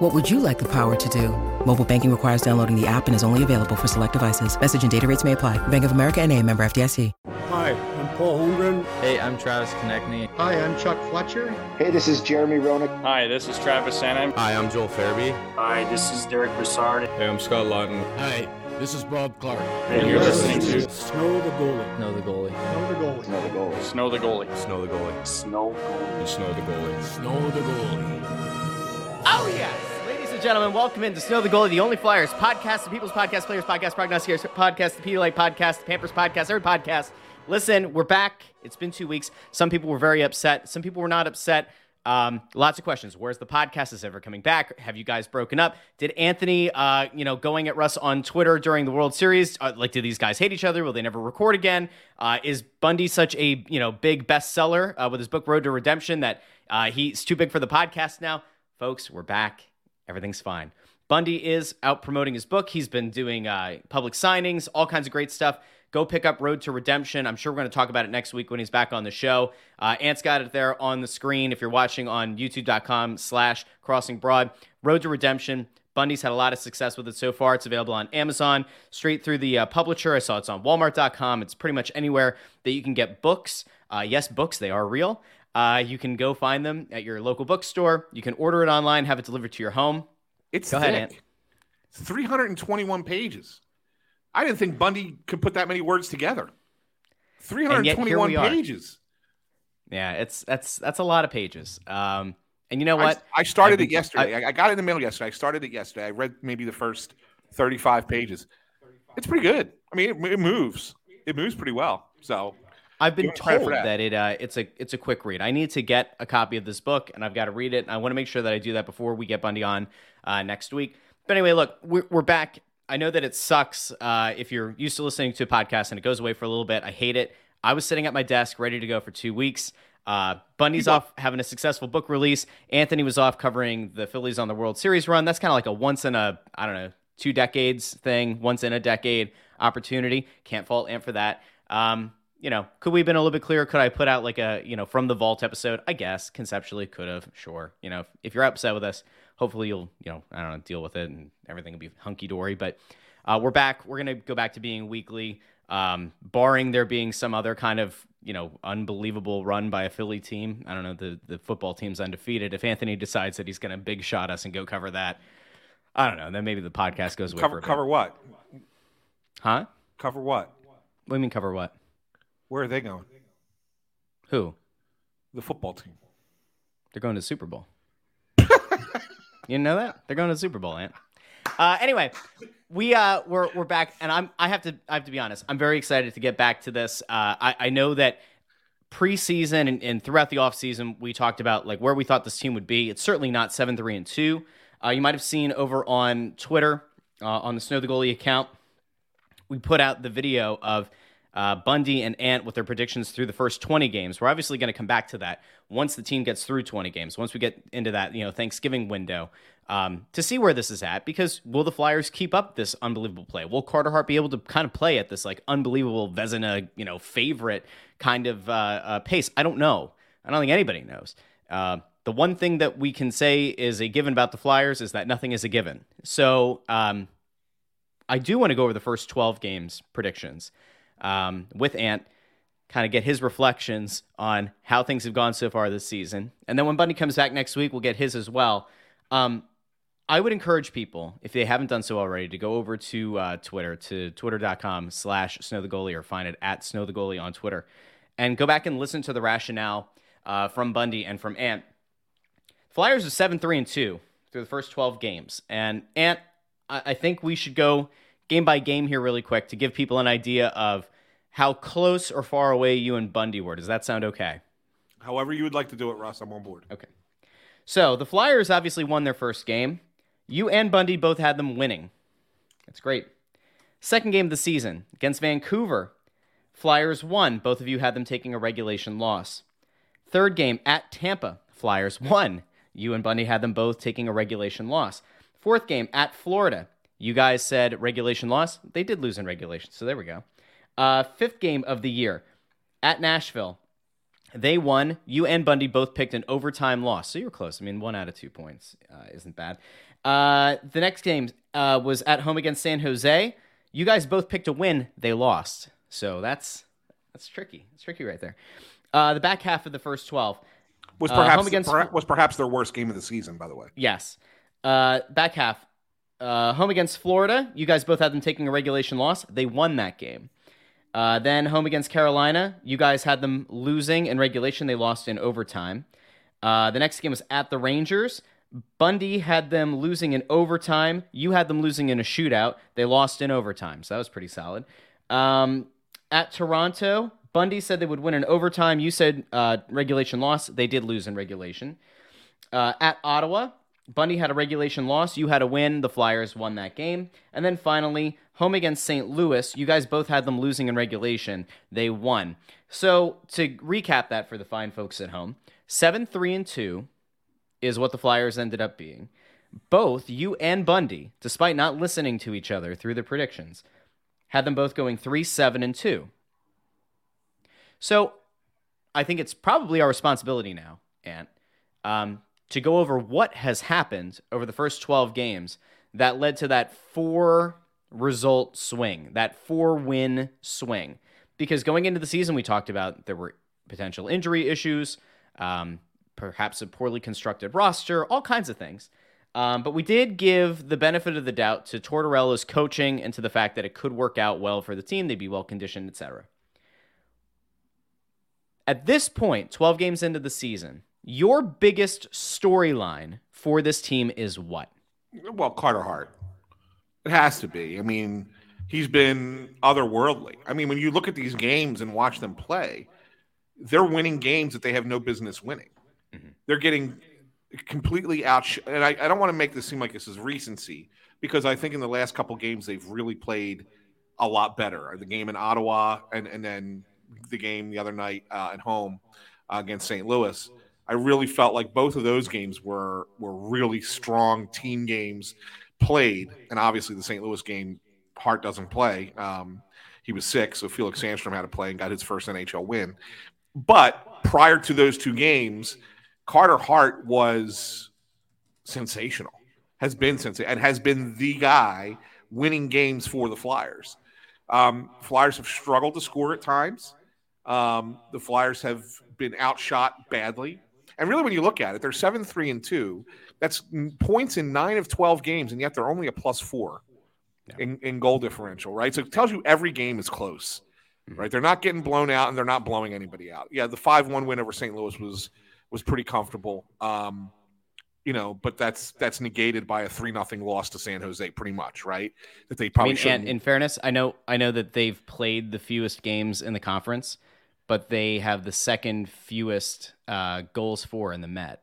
What would you like the power to do? Mobile banking requires downloading the app and is only available for select devices. Message and data rates may apply. Bank of America and a member FDIC. Hi, I'm Paul Holmgren. Hey, I'm Travis Konecny. Hi, I'm Chuck Fletcher. Hey, this is Jeremy Roenick. Hi, this is Travis Sanheim. Hi, I'm Joel Farabee. Hi, this is Derick Brassard. Hey, I'm Scott Laughton. Hi, this is Bob Clarke. And you're listening to Snow the Goalie. Snow the Goalie. Snow the Goalie. Snow the Goalie. Snow the Goalie. Snow the Goalie. Snow Goalie. Snow the Goalie. Snow the Goalie. Oh, yes. And gentlemen, welcome into Snow the Goalie, the only Flyers podcast, the People's Podcast, Players Podcast, Prognosticators Podcast, the Pedialyte Podcast, the Pampers Podcast, every podcast. Listen, we're back. It's been two weeks. Some people were very upset. Some people were not upset. Um, lots of questions. Where's the podcast? Is ever coming back? Have you guys broken up? Did Anthony, uh, you know, going at Russ on Twitter during the World Series, uh, like, did these guys hate each other? Will they never record again? Uh, is Bundy such a, you know, big bestseller uh, with his book Road to Redemption that uh, he's too big for the podcast now? Folks, we're back. Everything's fine. Bundy is out promoting his book. He's been doing uh, public signings, all kinds of great stuff. Go pick up Road to Redemption. I'm sure we're going to talk about it next week when he's back on the show. Uh, Ant's got it there on the screen if you're watching on youtube.com slash crossing broad. Road to Redemption. Bundy's had a lot of success with it so far. It's available on Amazon, straight through the uh, publisher. I saw it's on walmart.com. It's pretty much anywhere that you can get books. Uh, yes, books, they are real. Uh, you can go find them at your local bookstore. You can order it online, have it delivered to your home. It's Go thick. ahead, Ant. 321 pages. I didn't think Bundy could put that many words together. And yet here 321 we are. pages. Yeah, it's that's that's a lot of pages. Um, and you know what? I started I've it yesterday. I, I got it in the mail yesterday. I started it yesterday. I read maybe the first 35 pages. It's pretty good. I mean, it, it moves. It moves pretty well. So I've been Give him credit told that. that. it uh, it's a it's a quick read. I need to get a copy of this book, and I've got to read it. And I want to make sure that I do that before we get Bundy on uh, next week. But anyway, look, we're, we're back. I know that it sucks uh, if you're used to listening to a podcast and it goes away for a little bit. I hate it. I was sitting at my desk ready to go for two weeks. Uh, Bundy's off having a successful book release. Anthony was off covering the Phillies on the World Series run. That's kind of like a once in a I don't know two decades thing, once in a decade opportunity. Can't fault Ant for that. Um, you know, could we have been a little bit clearer? Could I put out like a, you know, from the vault episode? I guess conceptually could have, sure. You know, if you're upset with us, hopefully you'll, you know, I don't know, deal with it and everything will be hunky dory. But uh, we're back. We're gonna go back to being weekly, um, barring there being some other kind of, you know, unbelievable run by a Philly team. I don't know. The the football team's undefeated. If Anthony decides that he's gonna big shot us and go cover that, I don't know. Then maybe the podcast goes away for cover bit. cover what? huh? Cover what? What do you mean cover what? Where are they going? Who? The football team. They're going to Super Bowl. you didn't know that? They're going to Super Bowl, Ant. Uh, anyway, we uh, we're we're back, and I'm I have to I have to be honest. I'm very excited to get back to this. Uh, I I know that preseason and, and throughout the offseason, we talked about like where we thought this team would be. It's certainly not seven three and two. Uh, you might have seen over on Twitter uh, on the Snow the Goalie account we put out the video of uh, Bundy and Ant with their predictions through the first 20 games. We're obviously going to come back to that once the team gets through 20 games, once we get into that, you know, Thanksgiving window um, to see where this is at. Because will the Flyers keep up this unbelievable play? Will Carter Hart be able to kind of play at this like unbelievable Vezina, you know, favorite kind of uh, uh, pace? I don't know. I don't think anybody knows. Uh, the one thing that we can say is a given about the Flyers is that nothing is a given. So, um, I do want to go over the first 12 games predictions um, with Ant, kind of get his reflections on how things have gone so far this season. And then when Bundy comes back next week, we'll get his as well. Um, I would encourage people, if they haven't done so already, to go over to uh, Twitter, to twitter.com slash snow the goalie, or find it at snow the goalie on Twitter, and go back and listen to the rationale uh, from Bundy and from Ant. Flyers are 7 3 and 2 through the first 12 games. And Ant, I, I think we should go game by game here really quick to give people an idea of how close or far away you and Bundy were. Does that sound okay? However you would like to do it, Russ, I'm on board. Okay. So the Flyers obviously won their first game. You and Bundy both had them winning. That's great. Second game of the season against Vancouver. Flyers won. Both of you had them taking a regulation loss. Third game at Tampa, Flyers won. You and Bundy had them both taking a regulation loss. Fourth game at Florida, you guys said regulation loss. They did lose in regulation, so there we go. Uh, fifth game of the year at Nashville, they won. You and Bundy both picked an overtime loss, so you were close. I mean, one out of two points uh, isn't bad. Uh, the next game uh, was at home against San Jose. You guys both picked a win. They lost, so that's that's tricky. It's tricky right there. Uh, the back half of the first twelve Was Uh, perhaps home against- was perhaps their worst game of the season, by the way. Yes. Uh, back half. Uh, home against Florida. You guys both had them taking a regulation loss. They won that game. Uh, then home against Carolina. You guys had them losing in regulation. They lost in overtime. Uh, the next game was at the Rangers. Bundy had them losing in overtime. You had them losing in a shootout. They lost in overtime. So that was pretty solid. Um, at Toronto, Bundy said they would win in overtime. You said uh, regulation loss. They did lose in regulation. Uh, at Ottawa, Bundy had a regulation loss. You had a win. The Flyers won that game. And then finally, home against St. Louis, you guys both had them losing in regulation. They won. So to recap that for the fine folks at home, 7 3 and 2 is what the Flyers ended up being. Both you and Bundy, despite not listening to each other through the predictions, had them both going 3 7 and 2. So I think it's probably our responsibility now, Ant, um, to go over what has happened over the first 12 games that led to that four result swing, that four win swing. Because going into the season, we talked about there were potential injury issues, um, perhaps a poorly constructed roster, all kinds of things. Um, but we did give the benefit of the doubt to Tortorella's coaching and to the fact that it could work out well for the team. They'd be well conditioned, etc. At this point, 12 games into the season, your biggest storyline for this team is what? Well, Carter Hart. It has to be. I mean, he's been otherworldly. I mean, when you look at these games and watch them play, they're winning games that they have no business winning. They're getting completely out. And I, I don't want to make this seem like this is recency because I think in the last couple games they've really played a lot better. The game in Ottawa and, and then the game the other night uh, at home uh, against St. Louis. I really felt like both of those games were were really strong team games played, and obviously the St. Louis game, Hart doesn't play. Um, he was sick, so Felix Sandstrom had to play and got his first NHL win. But prior to those two games, Carter Hart was sensational, has been sensational, and has been the guy winning games for the Flyers. Um, Flyers have struggled to score at times. Um, the Flyers have been outshot badly. And really, when you look at it, they're 7 3 and 2. That's points in nine of 12 games, and yet they're only a plus four in, in goal differential, right? So it tells you every game is close, right? They're not getting blown out and they're not blowing anybody out. Yeah, the 5 1 win over St. Louis was was pretty comfortable. Um, you know, but that's that's negated by a three nothing loss to San Jose, pretty much, right? That they I probably mean, shouldn't. and in fairness, I know I know that they've played the fewest games in the conference, but they have the second fewest uh, goals for in the Met,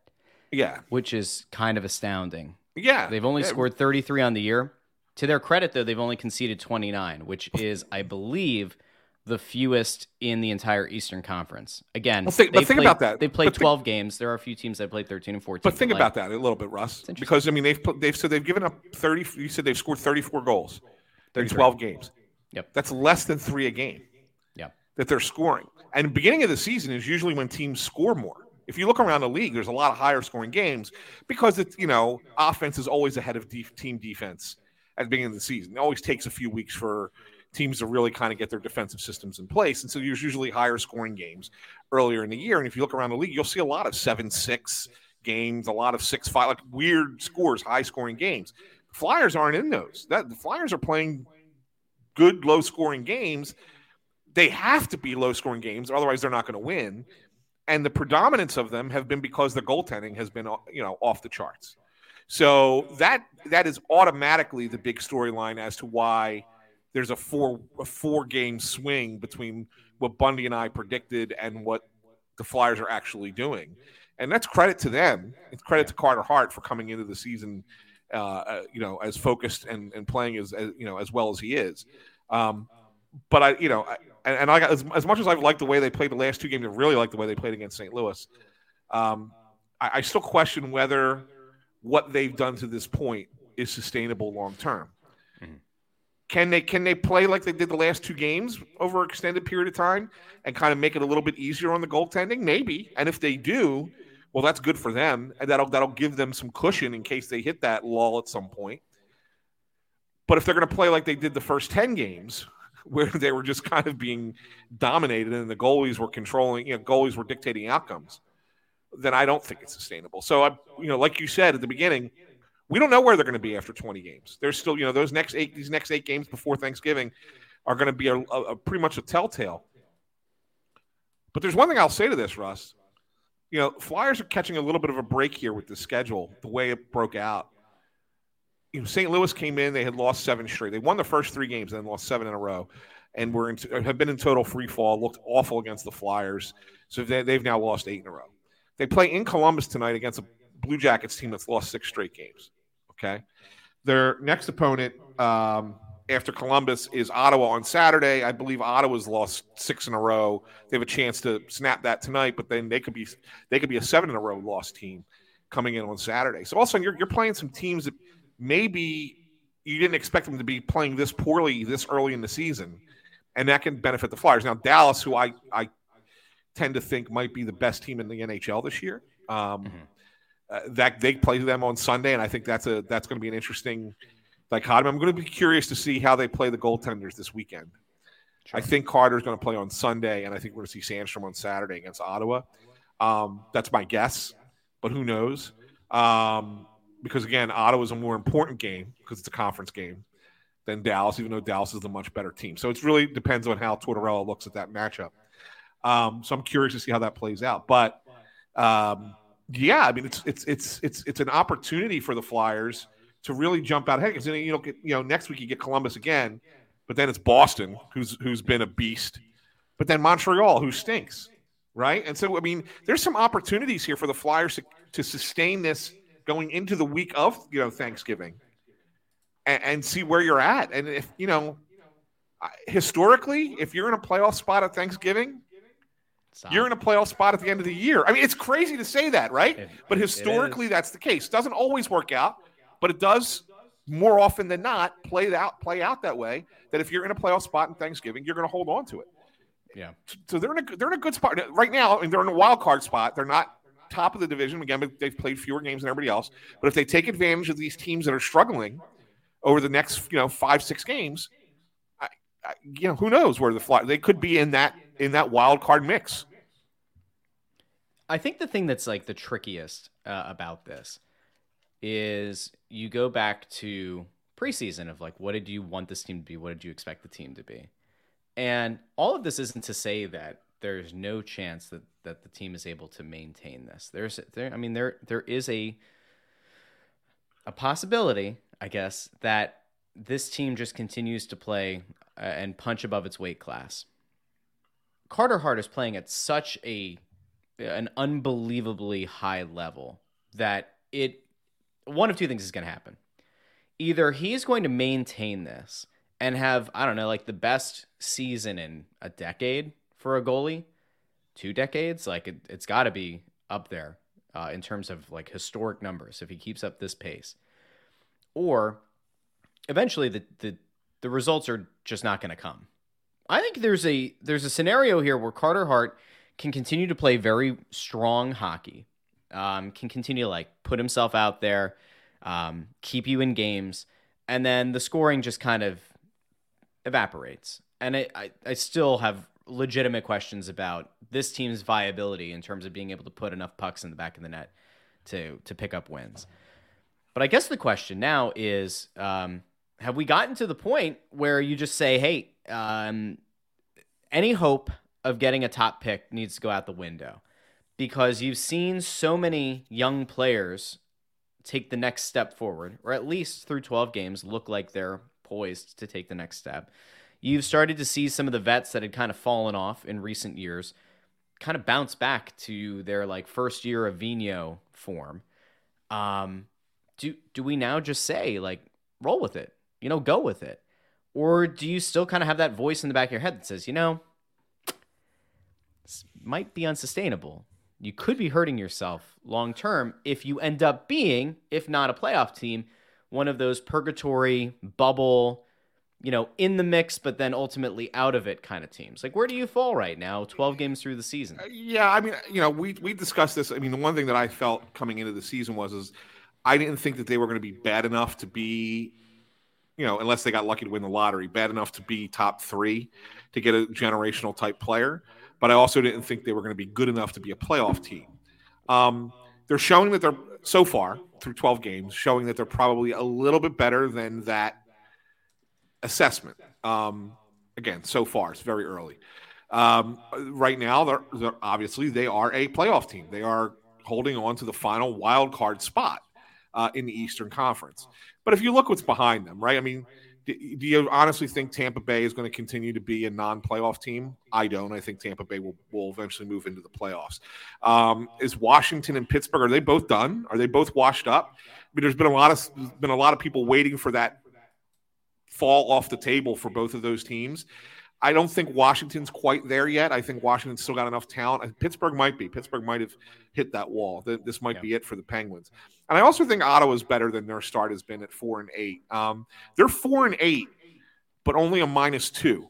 yeah, which is kind of astounding. yeah. They've only Yeah, scored 33 on the year. To their credit, though, they've only conceded 29, which is, I believe, the fewest in the entire Eastern Conference. Again, Well, think- but think played- about that. They played But think- 12 games. There are a few teams that played 13 and 14. But think like, about that a little bit, Russ, because I mean they've they've said they've given up thirty. You said they've scored thirty four goals in 33. twelve games. Yep. That's less than three a game. That they're scoring. And beginning of the season is usually when teams score more. If you look around the league, there's a lot of higher scoring games because it's you know offense is always ahead of def- team defense at the beginning of the season. It always takes a few weeks for teams to really kind of get their defensive systems in place, and so there's usually higher scoring games earlier in the year. And if you look around the league, you'll see a lot of seven six games, a lot of six five, like weird scores, high scoring games. Flyers aren't in those. That the Flyers are playing good low scoring games. They have to be low scoring games, otherwise they're not going to win. And the predominance of them have been because the goaltending has been, you know, off the charts. So that that is automatically the big storyline as to why there's a four a four game swing between what Bundy and I predicted and what the Flyers are actually doing. And that's credit to them. It's credit to Carter Hart for coming into the season, uh, uh, you know, as focused and, and playing as, as you know as well as he is. Um, but I, you know, I, and, and I got as, as much as I've liked the way they played the last two games, I really like the way they played against St. Louis. Um, I, I still question whether what they've done to this point is sustainable long term. Can they can they play like they did the last two games over an extended period of time and kind of make it a little bit easier on the goaltending? Maybe. And if they do, well, that's good for them, and that'll that'll give them some cushion in case they hit that lull at some point. But if they're going to play like they did the first ten games, where they were just kind of being dominated and the goalies were controlling, you know, goalies were dictating outcomes, then I don't think it's sustainable. So I, you know, like you said at the beginning, we don't know where they're going to be after 20 games. There's still, you know, those next eight, these next eight games before Thanksgiving are going to be a, a, a pretty much a telltale. But there's one thing I'll say to this, Russ. You know, Flyers are catching a little bit of a break here with the schedule, the way it broke out. You know, St. Louis came in; they had lost seven straight. They won the first three games, and then lost seven in a row, and were in, have been in total free fall. Looked awful against the Flyers, so they, they've now lost eight in a row. They play in Columbus tonight against a Blue Jackets team that's lost six straight games. Okay. Their next opponent um, after Columbus is Ottawa on Saturday. I believe Ottawa's lost six in a row. They have a chance to snap that tonight, but then they could be they could be a seven in a row lost team coming in on Saturday. So all of a sudden you're you're playing some teams that maybe you didn't expect them to be playing this poorly this early in the season, and that can benefit the Flyers. Now Dallas, who I I tend to think might be the best team in the NHL this year. Um, mm-hmm uh, that they play them on Sunday, and I think that's a that's going to be an interesting dichotomy. I'm going to be curious to see how they play the goaltenders this weekend. Sure. I think Carter's going to play on Sunday, and I think we're going to see Sandstrom on Saturday against Ottawa. Um, that's my guess, but who knows? Um, because again, Ottawa is a more important game because it's a conference game than Dallas, even though Dallas is the much better team. So it really depends on how Tortorella looks at that matchup. Um, so I'm curious to see how that plays out. But um, yeah, I mean it's it's it's it's it's an opportunity for the Flyers to really jump out ahead because you know you know next week you get Columbus again, but then it's Boston who's who's been a beast, but then Montreal who stinks, right? And so I mean there's some opportunities here for the Flyers to, to sustain this going into the week of you know Thanksgiving, and, and see where you're at. And if you know historically, if you're in a playoff spot at Thanksgiving, Stop. You're in a playoff spot at the end of the year. I mean, it's crazy to say that, right? It, but historically, that's the case. Doesn't always work out, but it does more often than not play out play out that way. That if you're in a playoff spot in Thanksgiving, you're going to hold on to it. Yeah. So they're in a they're in a good spot right now. and they're in a wild card spot. They're not top of the division again. They've played fewer games than everybody else. But if they take advantage of these teams that are struggling over the next you know five six games, I, I, you know who knows where the fly they could be in that in that wild card mix. I think the thing that's like the trickiest uh, about this is you go back to preseason of like what did you want this team to be? What did you expect the team to be? And all of this isn't to say that there's no chance that that the team is able to maintain this. There's there I mean there there is a a possibility, I guess, that this team just continues to play uh, and punch above its weight class. Carter Hart is playing at such a an unbelievably high level that it one of two things is going to happen. Either he's going to maintain this and have I don't know like the best season in a decade for a goalie, two decades, like it, has got to be up there uh, in terms of like historic numbers if he keeps up this pace, or eventually the the the results are just not going to come. I think there's a there's a scenario here where Carter Hart can continue to play very strong hockey, um, can continue to like put himself out there, um, keep you in games, and then the scoring just kind of evaporates. And it, I, I still have legitimate questions about this team's viability in terms of being able to put enough pucks in the back of the net to to pick up wins. But I guess the question now is, um, have we gotten to the point where you just say, "Hey, um, any hope of getting a top pick needs to go out the window because you've seen so many young players take the next step forward, or at least through 12 games, look like they're poised to take the next step. You've started to see some of the vets that had kind of fallen off in recent years kind of bounce back to their like first year of Vigneault form. Um, do do we now just say like roll with it, you know, go with it, or do you still kind of have that voice in the back of your head that says, you know, s- might be unsustainable. You could be hurting yourself long term if you end up being, if not a playoff team, one of those purgatory bubble, you know, in the mix, but then ultimately out of it kind of teams. Like, where do you fall right now, 12 games through the season? Yeah, I mean, you know, we we discussed this. I mean, the one thing that I felt coming into the season was is I didn't think that they were going to be bad enough to be, you know, unless they got lucky to win the lottery, bad enough to be top three to get a generational type player. But I also didn't think they were going to be good enough to be a playoff team. Um, they're showing that they're so far through 12 games, showing that they're probably a little bit better than that assessment. Um, again, so far it's very early. Um, right now, they're, they're obviously they are a playoff team. They are holding on to the final wild card spot uh, in the Eastern Conference. But if you look what's behind them, right? I mean, do, do you honestly think Tampa Bay is going to continue to be a non-playoff team? I don't. I think Tampa Bay will, will eventually move into the playoffs. Um, is Washington and Pittsburgh are they both done? Are they both washed up? I mean, there's been a lot of been a lot of people waiting for that fall off the table for both of those teams. I don't think Washington's quite there yet. I think Washington's still got enough talent. And Pittsburgh might be. Pittsburgh might have hit that wall. This might Yeah. be it for the Penguins. And I also think Ottawa's better than their start has been at four and eight. Um, they're four and eight, but only a minus two.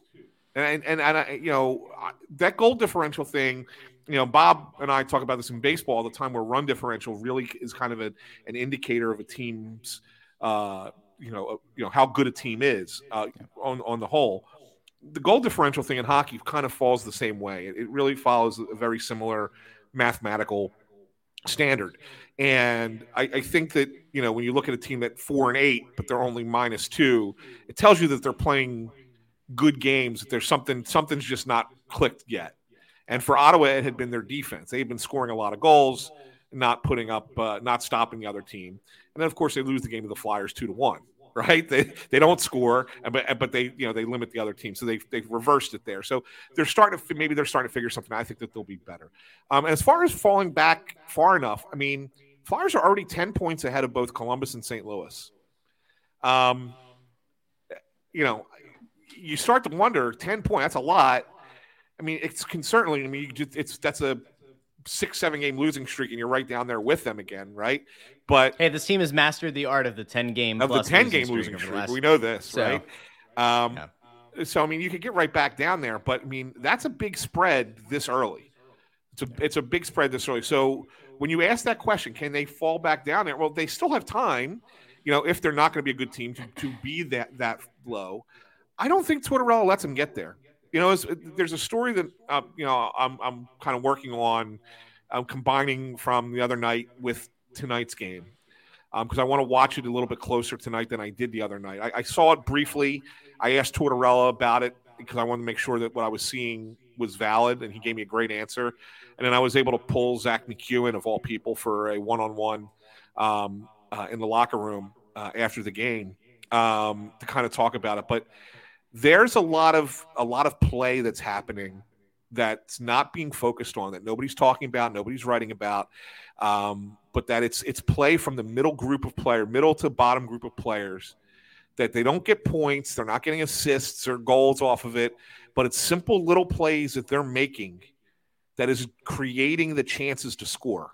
And and and I, you know that goal differential thing. You know, Bob and I talk about this in baseball all the time, where run differential really is kind of a, an indicator of a team's, uh, you know, you know how good a team is uh, on on the whole the goal differential thing in hockey kind of falls the same way. It, it really follows a very similar mathematical standard. And I, I think that, you know, when you look at a team at four and eight, but they're only minus two, it tells you that they're playing good games, that there's something, something's just not clicked yet. And for Ottawa, it had been their defense. They've been scoring a lot of goals, not putting up, uh, not stopping the other team. And then, of course, they lose the game to the Flyers two to one right? They they don't score, but but they you know they limit the other team, so they they've reversed it there. So they're starting to maybe they're starting to figure something. out. I think that they'll be better. Um, as far as falling back far enough, I mean, Flyers are already ten points ahead of both Columbus and St. Louis. Um, you know, you start to wonder ten point. That's a lot. I mean, it's can certainly. I mean, it's that's a six seven game losing streak, and you're right down there with them again, right? But Hey, this team has mastered the art of the 10 game of the plus 10 game losing over streak. last- We know this, So, right? Um, yeah. So, I mean, you could get right back down there, but I mean, that's a big spread this early. It's a, it's a big spread this early. So, when you ask that question, can they fall back down there? Well, they still have time, you know, if they're not going to be a good team to, to be that, that low. I don't think Tortorella lets them get there. You know, there's a story that, uh, you know, I'm, I'm kind of working on um, combining from the other night with tonight's game because I want to watch it a little bit closer tonight than I did the other night. I, I saw it briefly. I asked Tortorella about it because I wanted to make sure that what I was seeing was valid, and he gave me a great answer. And then I was able to pull Zack MacEwen of all people for a one-on-one um, uh, in the locker room uh, after the game um, to kind of talk about it. But there's a lot of a lot of play that's happening that's not being focused on that nobody's talking about, nobody's writing about, um, but that it's it's play from the middle group of player, middle to bottom group of players that they don't get points, they're not getting assists or goals off of it, but it's simple little plays that they're making that is creating the chances to score.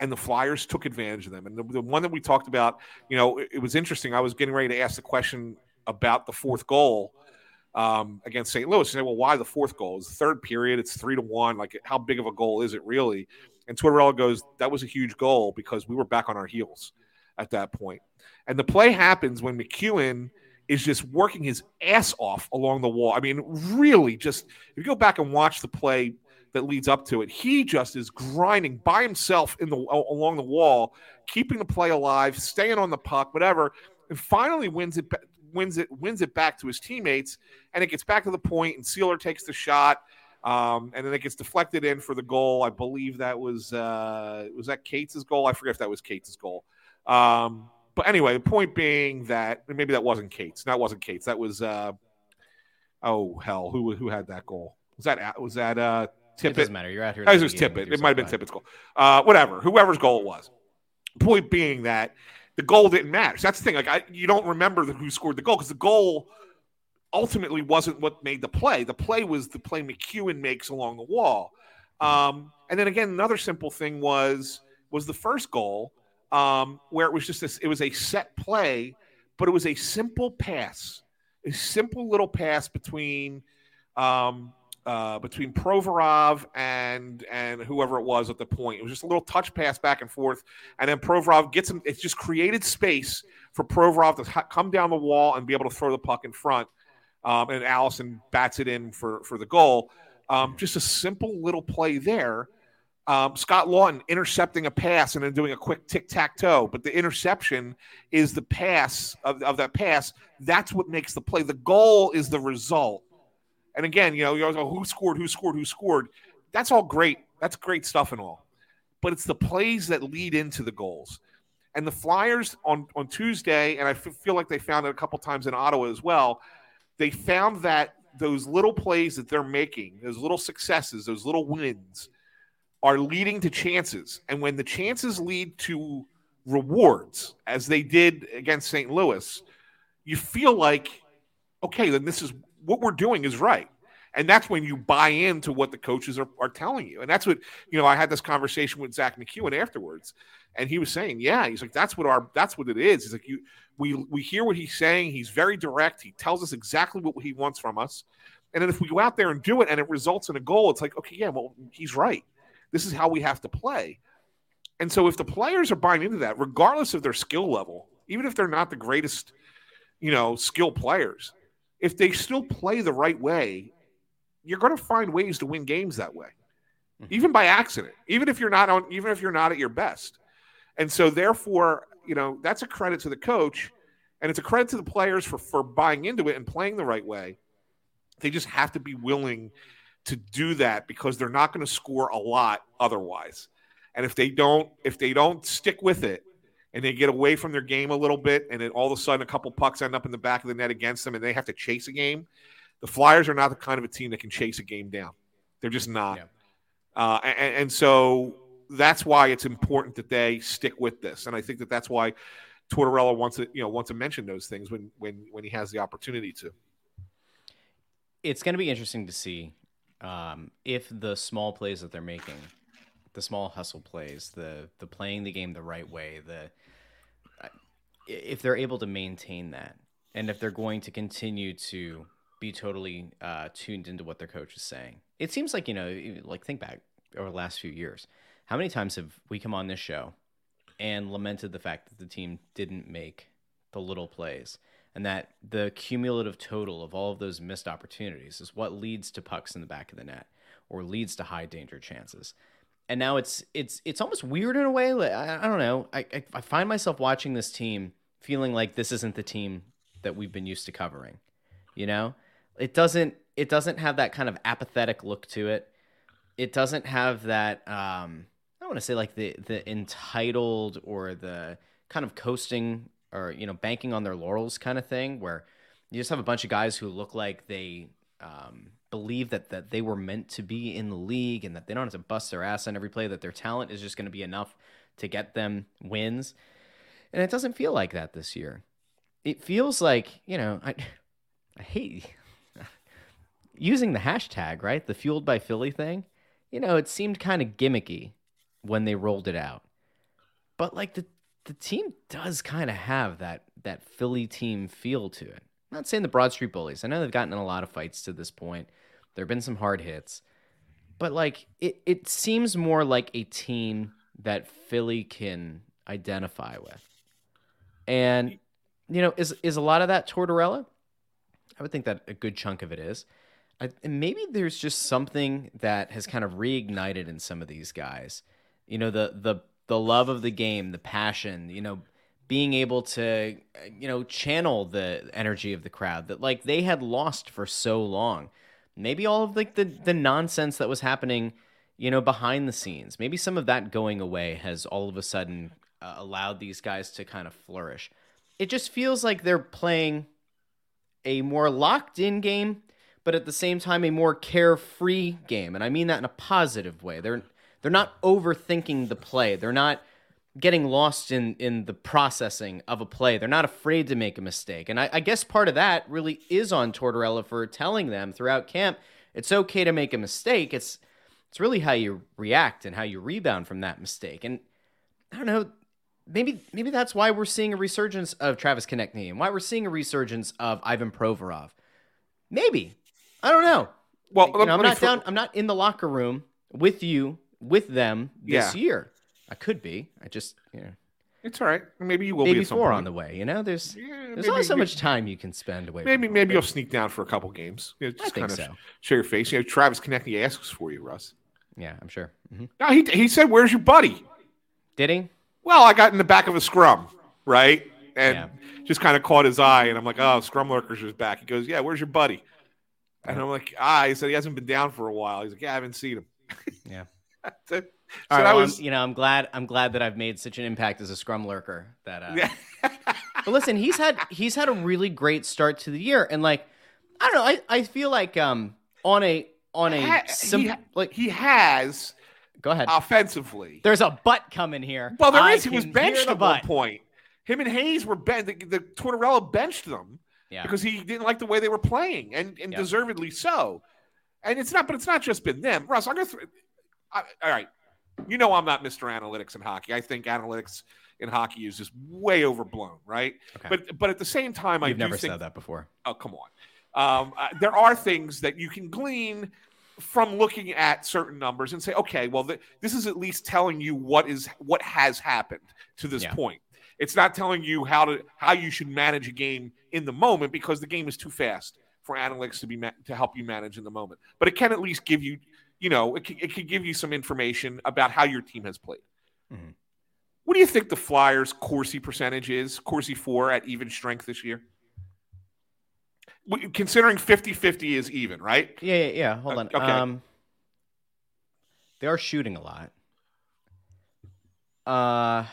And the Flyers took advantage of them. And the, the one that we talked about, you know, it, it was interesting. I was getting ready to ask the question about the fourth goal um, against St. Louis. You say, well, why the fourth goal? It's the third period. It's three to one. Like, how big of a goal is it really? And Tortorella goes, that was a huge goal because we were back on our heels at that point. And the play happens when MacEwen is just working his ass off along the wall. I mean, really, just if you go back and watch the play that leads up to it, he just is grinding by himself in the along the wall, keeping the play alive, staying on the puck, whatever, and finally wins it wins it wins it back to his teammates, and it gets back to the point, and Seeler takes the shot. Um, and then it gets deflected in for the goal. I believe that was uh, was that Cates' goal. I forget if that was Cates' goal. Um, but anyway, the point being that maybe that wasn't Cates. That wasn't Cates. That was uh, oh hell, who who had that goal? Was that was that uh, It Tippett? doesn't matter. You're out here. That was Tippett. It might have been. Tippett's goal. Uh, whatever, whoever's goal it was. Point being that the goal didn't. So that's the thing. Like I, you don't remember the, who scored the goal because the goal ultimately wasn't what made the play. The play was the play MacEwen makes along the wall. Um, and then again, another simple thing was was the first goal um, where it was just this, it was a set play, but it was a simple pass, a simple little pass between um, uh, between Provorov and and whoever it was at the point. It was just a little touch pass back and forth, and then Provorov gets him. It just created space for Provorov to ha- come down the wall and be able to throw the puck in front. Um, and Allison bats it in for for the goal. Um, just a simple little play there. Um, Scott Laughton intercepting a pass and then doing a quick tic tac toe, but the interception is the pass of, of that pass. That's what makes the play. The goal is the result. And again, you know, you always go, who scored, who scored, who scored. That's all great. That's great stuff and all. But it's the plays that lead into the goals. And the Flyers on, on Tuesday, and I f- feel like they found it a couple times in Ottawa as well, they found that those little plays that they're making, those little successes, those little wins, are leading to chances. And when the chances lead to rewards, as they did against St. Louis, you feel like, okay, then this is what we're doing is right. And that's when you buy into what the coaches are, are telling you. And that's what, you know, I had this conversation with Zack MacEwen afterwards. And he was saying, yeah, he's like, that's what our, that's what it is. He's like, you, we, we hear what he's saying. He's very direct. He tells us exactly what he wants from us. And then if we go out there and do it and it results in a goal, it's like, okay, yeah, well, he's right. This is how we have to play. And so if the players are buying into that, regardless of their skill level, even if they're not the greatest, you know, skill players, if they still play the right way, you're going to find ways to win games that way, mm-hmm. even by accident, even if you're not on, even if you're not at your best. And so, therefore, you know, that's a credit to the coach, and it's a credit to the players for for buying into it and playing the right way. They just have to be willing to do that because they're not going to score a lot otherwise. And if they don't, if they don't stick with it, and they get away from their game a little bit, and then all of a sudden a couple pucks end up in the back of the net against them, and they have to chase a game. The Flyers are not the kind of a team that can chase a game down. They're just not. Yeah. Uh, and, and, so that's why it's important that they stick with this. And I think that that's why Tortorella wants to, you know, wants to mention those things when when when he has the opportunity to. It's going to be interesting to see um, if the small plays that they're making the small hustle plays, the the playing the game the right way, the if they're able to maintain that, and if they're going to continue to be totally uh, tuned into what their coach is saying. It seems like you know, like think back over the last few years, how many times have we come on this show and lamented the fact that the team didn't make the little plays? and that the cumulative total of all of those missed opportunities is what leads to pucks in the back of the net or leads to high danger chances and now it's it's it's almost weird in a way. Like, I, I don't know. I, I, I find myself watching this team feeling like this isn't the team that we've been used to covering. You know, it doesn't it doesn't have that kind of apathetic look to it. It doesn't have that. Um, I don't want to say like the the entitled or the kind of coasting or you know banking on their laurels kind of thing where you just have a bunch of guys who look like they um, believe that that they were meant to be in the league and that they don't have to bust their ass on every play that their talent is just going to be enough to get them wins. And it doesn't feel like that this year. It feels like you know i i hate using the hashtag right? The fueled by philly thing. You know it seemed kind of gimmicky when they rolled it out. But like the the team does kind of have that that philly team feel to it not saying the Broad Street Bullies. I know they've gotten in a lot of fights to this point. There have been some hard hits, but like it, it seems more like a team that Philly can identify with. And you know, is is a lot of that Tortorella? I would think that a good chunk of it is. I, and maybe there's just something that has kind of reignited in some of these guys. You know, the the the love of the game, the passion. You know, being able to you know channel the energy of the crowd that like they had lost for so long. Maybe all of like the the nonsense that was happening you know behind the scenes maybe some of that going away has all of a sudden uh, allowed these guys to kind of flourish. It just feels like they're playing a more locked in game but at the same time a more carefree game. And i mean that in a positive way. They're they're not overthinking the play. They're not getting lost in in the processing of a play. They're not afraid to make a mistake, and I, I, guess part of that really is on Tortorella for telling them throughout camp it's okay to make a mistake. It's It's really how you react and how you rebound from that mistake. And I don't know, maybe maybe that's why we're seeing a resurgence of Travis Konecny and why we're seeing a resurgence of Ivan Provorov. Maybe. I don't know. Well, You know, I'm not down I'm not in the locker room with you with them this Yeah. year. I could be. I just, you know, It's all right. Maybe you will be at some four on the way. You know, there's Yeah, there's maybe- only so maybe- much time you can spend away. Maybe maybe you'll sneak down for a couple games. You know, just think kind of so. show your face. You know, Travis Konecny asks for you, Russ. Yeah, I'm sure. hmm No, he he said, "Where's your buddy?" Did he? Well, I got in the back of a scrum, right, and Yeah. just kind of caught his eye, and I'm like, "Oh, scrum lurkers is back." He goes, "Yeah, where's your buddy?" And I'm like, "Ah," he said he hasn't been down for a while. He's like, "Yeah, I haven't seen him." Yeah. so All right, well, was I'm- you know, I'm glad. I'm glad that I've made such an impact as a scrum lurker. That, uh, but listen, he's had he's had a really great start to the year, and like, I don't know, I, I feel like um on a on a Ha- sim- he, like he has go ahead. offensively. There's a butt coming here. Well, there I is. He was benched at one point. Him and Hayes were benched. The, the Tortorella benched them Yeah. because he didn't like the way they were playing, and, and Yeah. deservedly so. And it's not, but it's not just been them. Russ, I'm gonna. Th- I, all right, you know I'm not Mr. Analytics in hockey. I think analytics in hockey is just way overblown, right? Okay. But but at the same time, I You've do never think said that before. oh come on um, uh, there are things that you can glean from looking at certain numbers and say okay well th- this is at least telling you what is what has happened to this Yeah. point it's not telling you how to how you should manage a game in the moment because the game is too fast for analytics to be ma- to help you manage in the moment but it can at least give you you know it can, it can give you some information about how your team has played Mhm. what do you think the flyers corsi percentage is corsi for at even strength this year considering 50-50 is even right Yeah, yeah, yeah. Hold Uh, on. okay. Um, they are shooting a lot. Uh,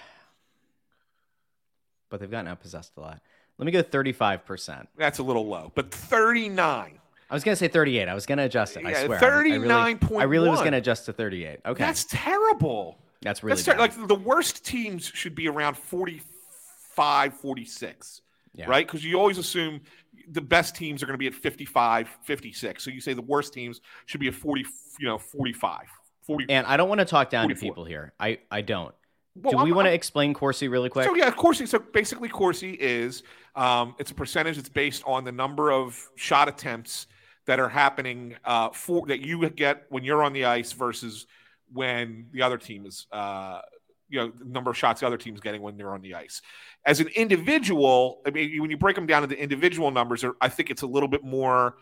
but they've gotten outpossessed a lot. Let me go 35%. that's a little low but 39 I was going to say 38. I was going to adjust it. I swear. Really- I really, I really was going to adjust to 38. Okay. that's terrible That's really That's ter- like the worst teams should be around 45, 46, Yeah. right? Because you always assume the best teams are going to be at 55, 56. So you say the worst teams should be at 40, you know, 45, 40. And I don't want to talk down to people here. I, I don't. Well, Do we I'm- want to I'm- explain Corsi really quick? So yeah, Corsi. So basically, Corsi is um, it's a percentage that's based on the number of shot attempts that are happening uh, for that you get when you're on the ice versus when the other team is. Uh, you know, the number of shots the other team's getting when they're on the ice. As an individual, I mean, when you break them down into individual numbers, I think it's a little bit more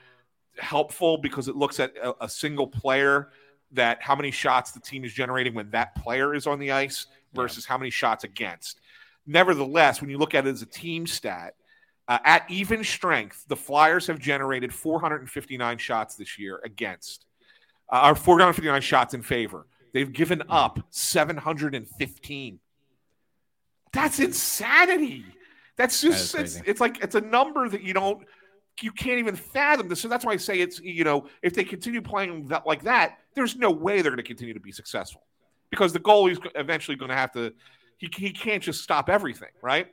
helpful because it looks at a, a single player that how many shots the team is generating when that player is on the ice versus how many shots against. Nevertheless, when you look at it as a team stat, uh, at even strength, the Flyers have generated 459 shots this year against, uh, or 459 shots in favor. They've given up 715. That's insanity. That's just is it's, it's like it's a number that you don't you can't even fathom this. So that's why I say it's you know if they continue playing that like that, there's no way they're going to continue to be successful because the goalie's eventually going to have to. He, he can't just stop everything, right?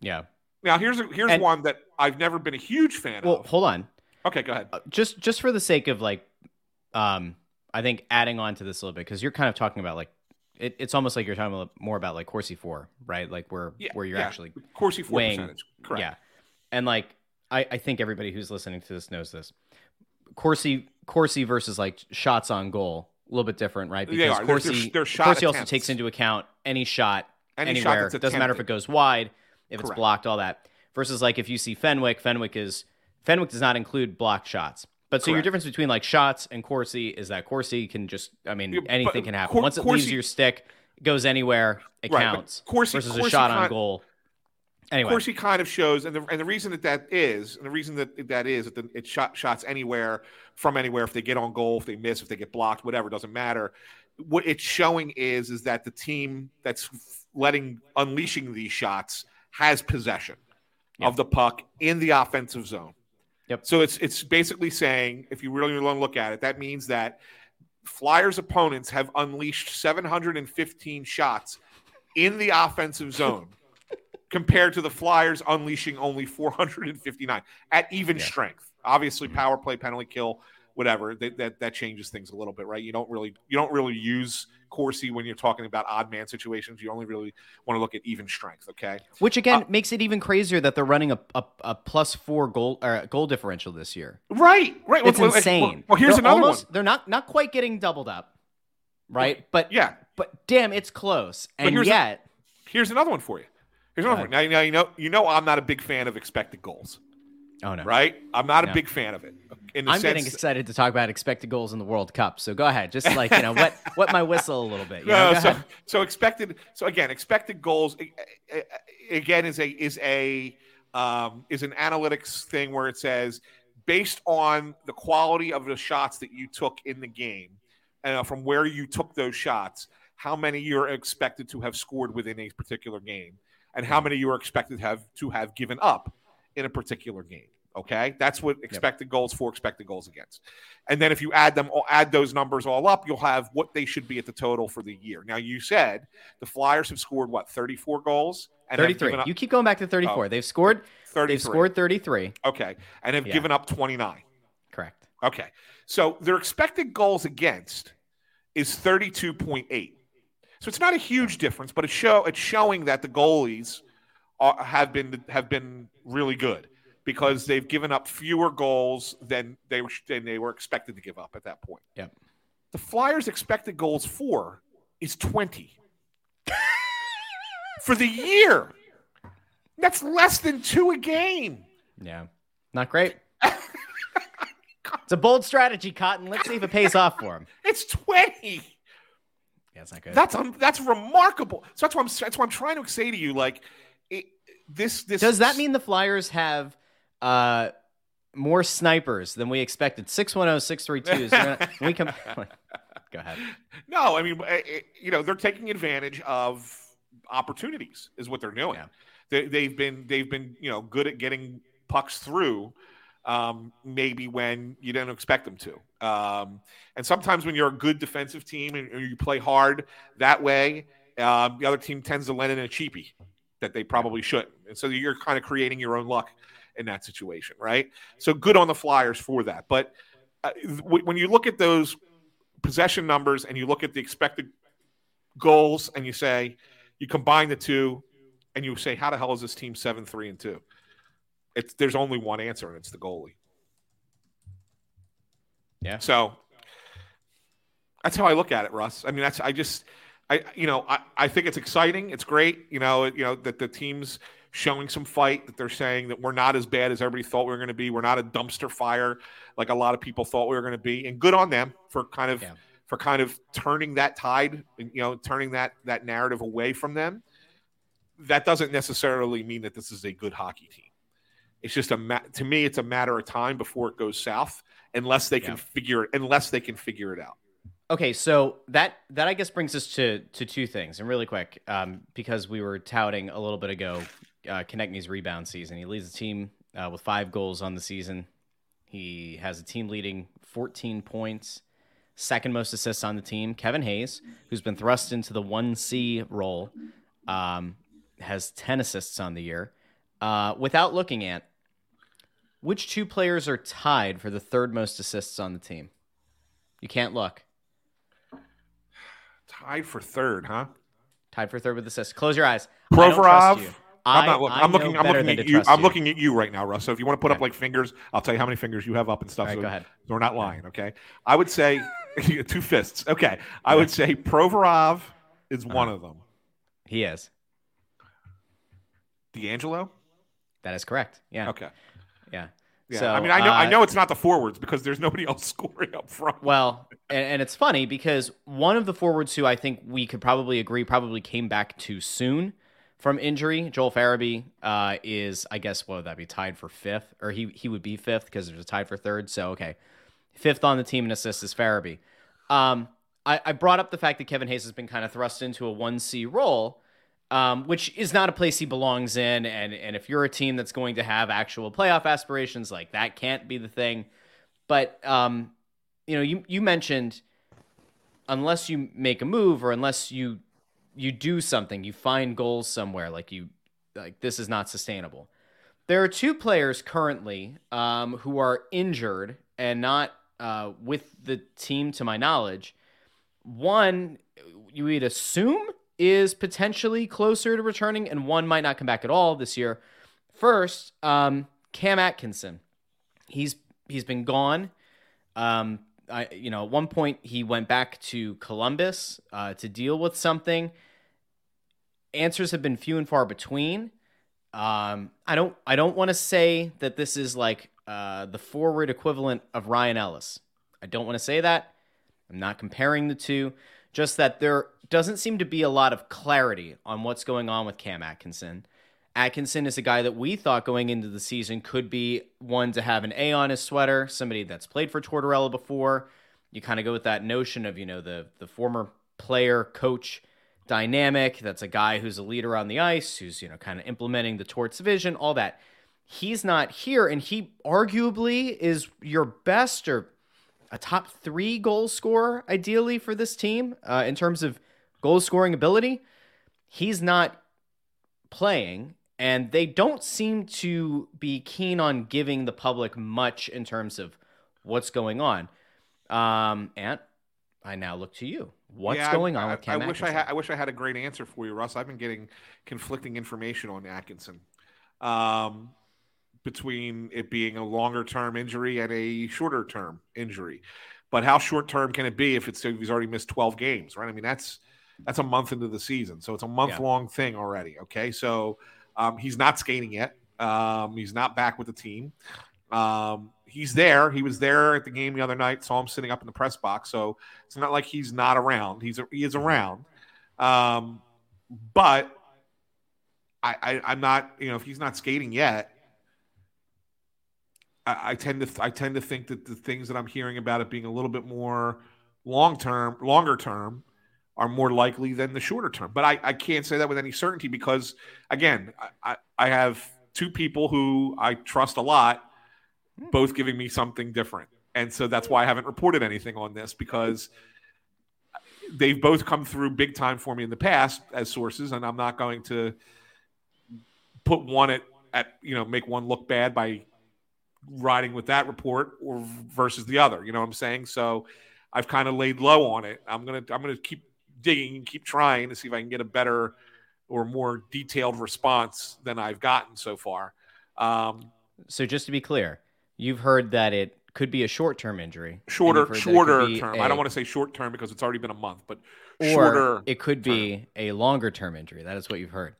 Yeah. Now here's a, here's And- one that I've never been a huge fan Well, of. hold on. Okay, go ahead. Uh, just just for the sake of like um i think adding on to this a little bit because you're kind of talking about like it, it's almost like you're talking more about like Corsi for right like where Yeah, where you're yeah. actually Corsi four weighing percentage, correct? yeah and like I, I think everybody who's listening to this knows this Corsi Corsi versus like shots on goal a little bit different right because. They're- Corsi they're- they're shot Corsi also takes into account any shot Any shot anywhere that's doesn't matter if it goes wide if it's Correct. blocked all that versus like if you see Fenwick Fenwick is Fenwick does not include blocked shots but so your difference between like shots and Corsi is that Corsi can just I mean Yeah, anything can happen Cor- once it Corsi- leaves your stick goes anywhere it Right, counts Corsi- versus a Corsi shot on goal anyway he kind of shows, and the, and the reason that that is, and the reason that that is, that it shot shots anywhere from anywhere. If they get on goal, if they miss, if they get blocked, whatever, doesn't matter. What it's showing is, is that the team that's letting unleashing these shots has possession Yeah. of the puck in the offensive zone. Yep. So it's it's basically saying, if you really want to look at it, that means that Flyers opponents have unleashed 715 shots in the offensive zone compared to the Flyers unleashing only 459 at even Yeah. strength. Obviously, mm-hmm. power play, penalty kill, whatever. That, that that changes things a little bit, right? You don't really you don't really use Corsi when you're talking about odd man situations. You only really want to look at even strength. Okay. Which again Uh, makes it even crazier that they're running a, a, a plus four goal or goal differential this year. Right. Right. It's Well, insane. Well, well, here's They're another almost, one. They're not not quite getting doubled up, right? But Yeah. but damn, it's close. And here's a- yet, Here's another one for you. Here's another one. Now, now you know you know I'm not a big fan of expected goals, oh no, right? I'm not No. a big fan of it. In the I'm getting excited to talk about expected goals in the World Cup. So go ahead, just like you know, wet wet my whistle a little bit. You know, No, so, ahead. so expected. So again, expected goals again is a is a um, is an analytics thing where it says based on the quality of the shots that you took in the game and uh, from where you took those shots, how many you're expected to have scored within a particular game, and how many you are expected to have to have given up in a particular game. Okay, that's what expected goals for, expected goals against, and then if you add them, add those numbers all up, you'll have what they should be at the total for the year. Now, you said the Flyers have scored what 34 goals and 33. up You keep going back to 34. Oh. They've scored. 33. They've scored 33. Okay, and have Yeah. given up 29. Correct. Okay. So their expected goals against is 32.8. So it's not a huge difference, but it's show it's showing that the goalies are, have been have been really good because they've given up fewer goals than they were than they were expected to give up at that point. Yep. The Flyers expected goals for is 20 for the year. That's less than 2 a game. Yeah. Not great. it's a bold strategy, Cotton. Let's see if it pays off for him. It's 20. Yeah, it's not good. That's um, that's remarkable. So that's what I'm that's what I'm trying to say to you. Like, it, this this Does that mean the Flyers have uh, more snipers than we expected? 610 632 is we come. Go ahead. No, I mean, eh, eh, you know, they're taking advantage of opportunities, is what they're doing. Yeah. They, they've been they've been you know good at getting pucks through, um, maybe when you didn't expect them to. Um, and sometimes when you're a good defensive team and you play hard that way, um, the other team tends to lend in a cheapie that they probably shouldn't, and so you're kind of creating your own luck in that situation, right? So good on the Flyers for that, but. Uh, w- when you look at those possession numbers and you look at the expected goals and you say you combine the two and you say how the hell is this team 7 3 and 2 it's there's only one answer and it's the goalie Yeah. so that's how i look at it russ i mean that's i just i you know i, I think it's exciting it's great you know you know that the team's showing some fight that they're saying that we're not as bad as everybody thought we were going to be. We're not a dumpster fire like a lot of people thought we were going to be. And good on them for kind of Yeah. for kind of turning that tide you know turning that that narrative away from them. That doesn't necessarily mean that this is a good hockey team. It's just a ma- to me it's a matter of time before it goes south unless they can figure it unless they can figure it out. Okay, so that that I guess brings us to to two things, and really quick, um, because we were touting a little bit ago, uh, Konecny's rebound season. He leads the team uh, with five goals on the season. He has a team leading 14 points, second most assists on the team. Kevin Hayes, who's been thrust into the one C role, um, has 10 assists on the year. Uh, without looking at which two players are tied for the third most assists on the team, you can't look. tied for third huh Tied for third with assists. Close your eyes. I don't trust Provorov. I'm not looking. I I'm looking. I'm looking at you. I'm looking at you right now, Russ. So if you want to put up like fingers, I'll tell you how many fingers you have up and stuff. Right, so, go ahead. we're not lying, okay? I would say two fists. Okay, I would say Provorov is one Uh-huh. of them. He is. DeAngelo. That is correct. Yeah. Okay. Yeah. Yeah. So, I mean, I know. I uh, know it's not the forwards because there's nobody else scoring up front. Well, and, and it's funny because one of the forwards who I think we could probably agree probably came back too soon from injury, Joel Farabee, uh, is I guess what would that be tied for fifth, or he he would be fifth because there's a tied for third. So okay, fifth on the team in assists is Farabee. Um, I, I brought up the fact that Kevin Hayes has been kind of thrust into a one C role, um, which is not a place he belongs in. And and if you're a team that's going to have actual playoff aspirations, like that can't be the thing. But um, you know, you you mentioned unless you make a move or unless you you do something, you find goals somewhere, like you like this is not sustainable. There are two players currently um, who are injured and not uh, with the team, to my knowledge. One, you would assume is potentially closer to returning, and one might not come back at all this year. First, um, Cam Atkinson, he's he's been gone. Um, I, you know, at one point he went back to Columbus uh, to deal with something. Answers have been few and far between. Um, I don't I don't want to say that this is like uh, the forward equivalent of Ryan Ellis. I don't want to say that. I'm not comparing the two. Just that there doesn't seem to be a lot of clarity on what's going on with Cam Atkinson. Atkinson is a guy that we thought going into the season could be one to have an A on his sweater, somebody that's played for Tortorella before. You kind of go with that notion of, you know, the the former player coach dynamic. That's a guy who's a leader on the ice, who's, you know, kind of implementing the Torts vision, all that. He's not here, and he arguably is your best or a top three goal scorer, ideally, for this team uh, in terms of goal scoring ability. He's not playing, and they don't seem to be keen on giving the public much in terms of what's going on. Um, Ant, I now look to you. What's Yeah, I- going on with Cam I wish I had. I wish I had a great answer for you, Russ. I've been getting conflicting information on Atkinson, um, between it being a longer term injury and a shorter term injury. But how short term can it be if it's if he's already missed twelve games, right? I mean, that's that's a month into the season, so it's a month long thing already. Okay, so um, he's not skating yet. Um, he's not back with the team. Um, he's there. He was there at the game the other night. Saw him sitting up in the press box. So it's not like he's not around. He's he is around. Um, but I, I I'm not. You know, if he's not skating yet, I, I tend to I tend to think that the things that I'm hearing about it being a little bit more long term, longer term, are more likely than the shorter term. But I, I can't say that with any certainty because again, I, I, have two people who I trust a lot, hmm. both giving me something different. And so that's why I haven't reported anything on this because they've both come through big time for me in the past as sources, and I'm not going to put one at, at you know, make one look bad by riding with that report or versus the other. You know what I'm saying? So I've kind of laid low on it. I'm gonna I'm gonna keep digging and keep trying to see if I can get a better or more detailed response than I've gotten so far. Um, So just to be clear, you've heard that it could be a short-term injury. shorter you've heard that it could shorter term. I don't want to say short term because it's already been a month, but or shorter. it could be a longer-term injury. That is what you've heard.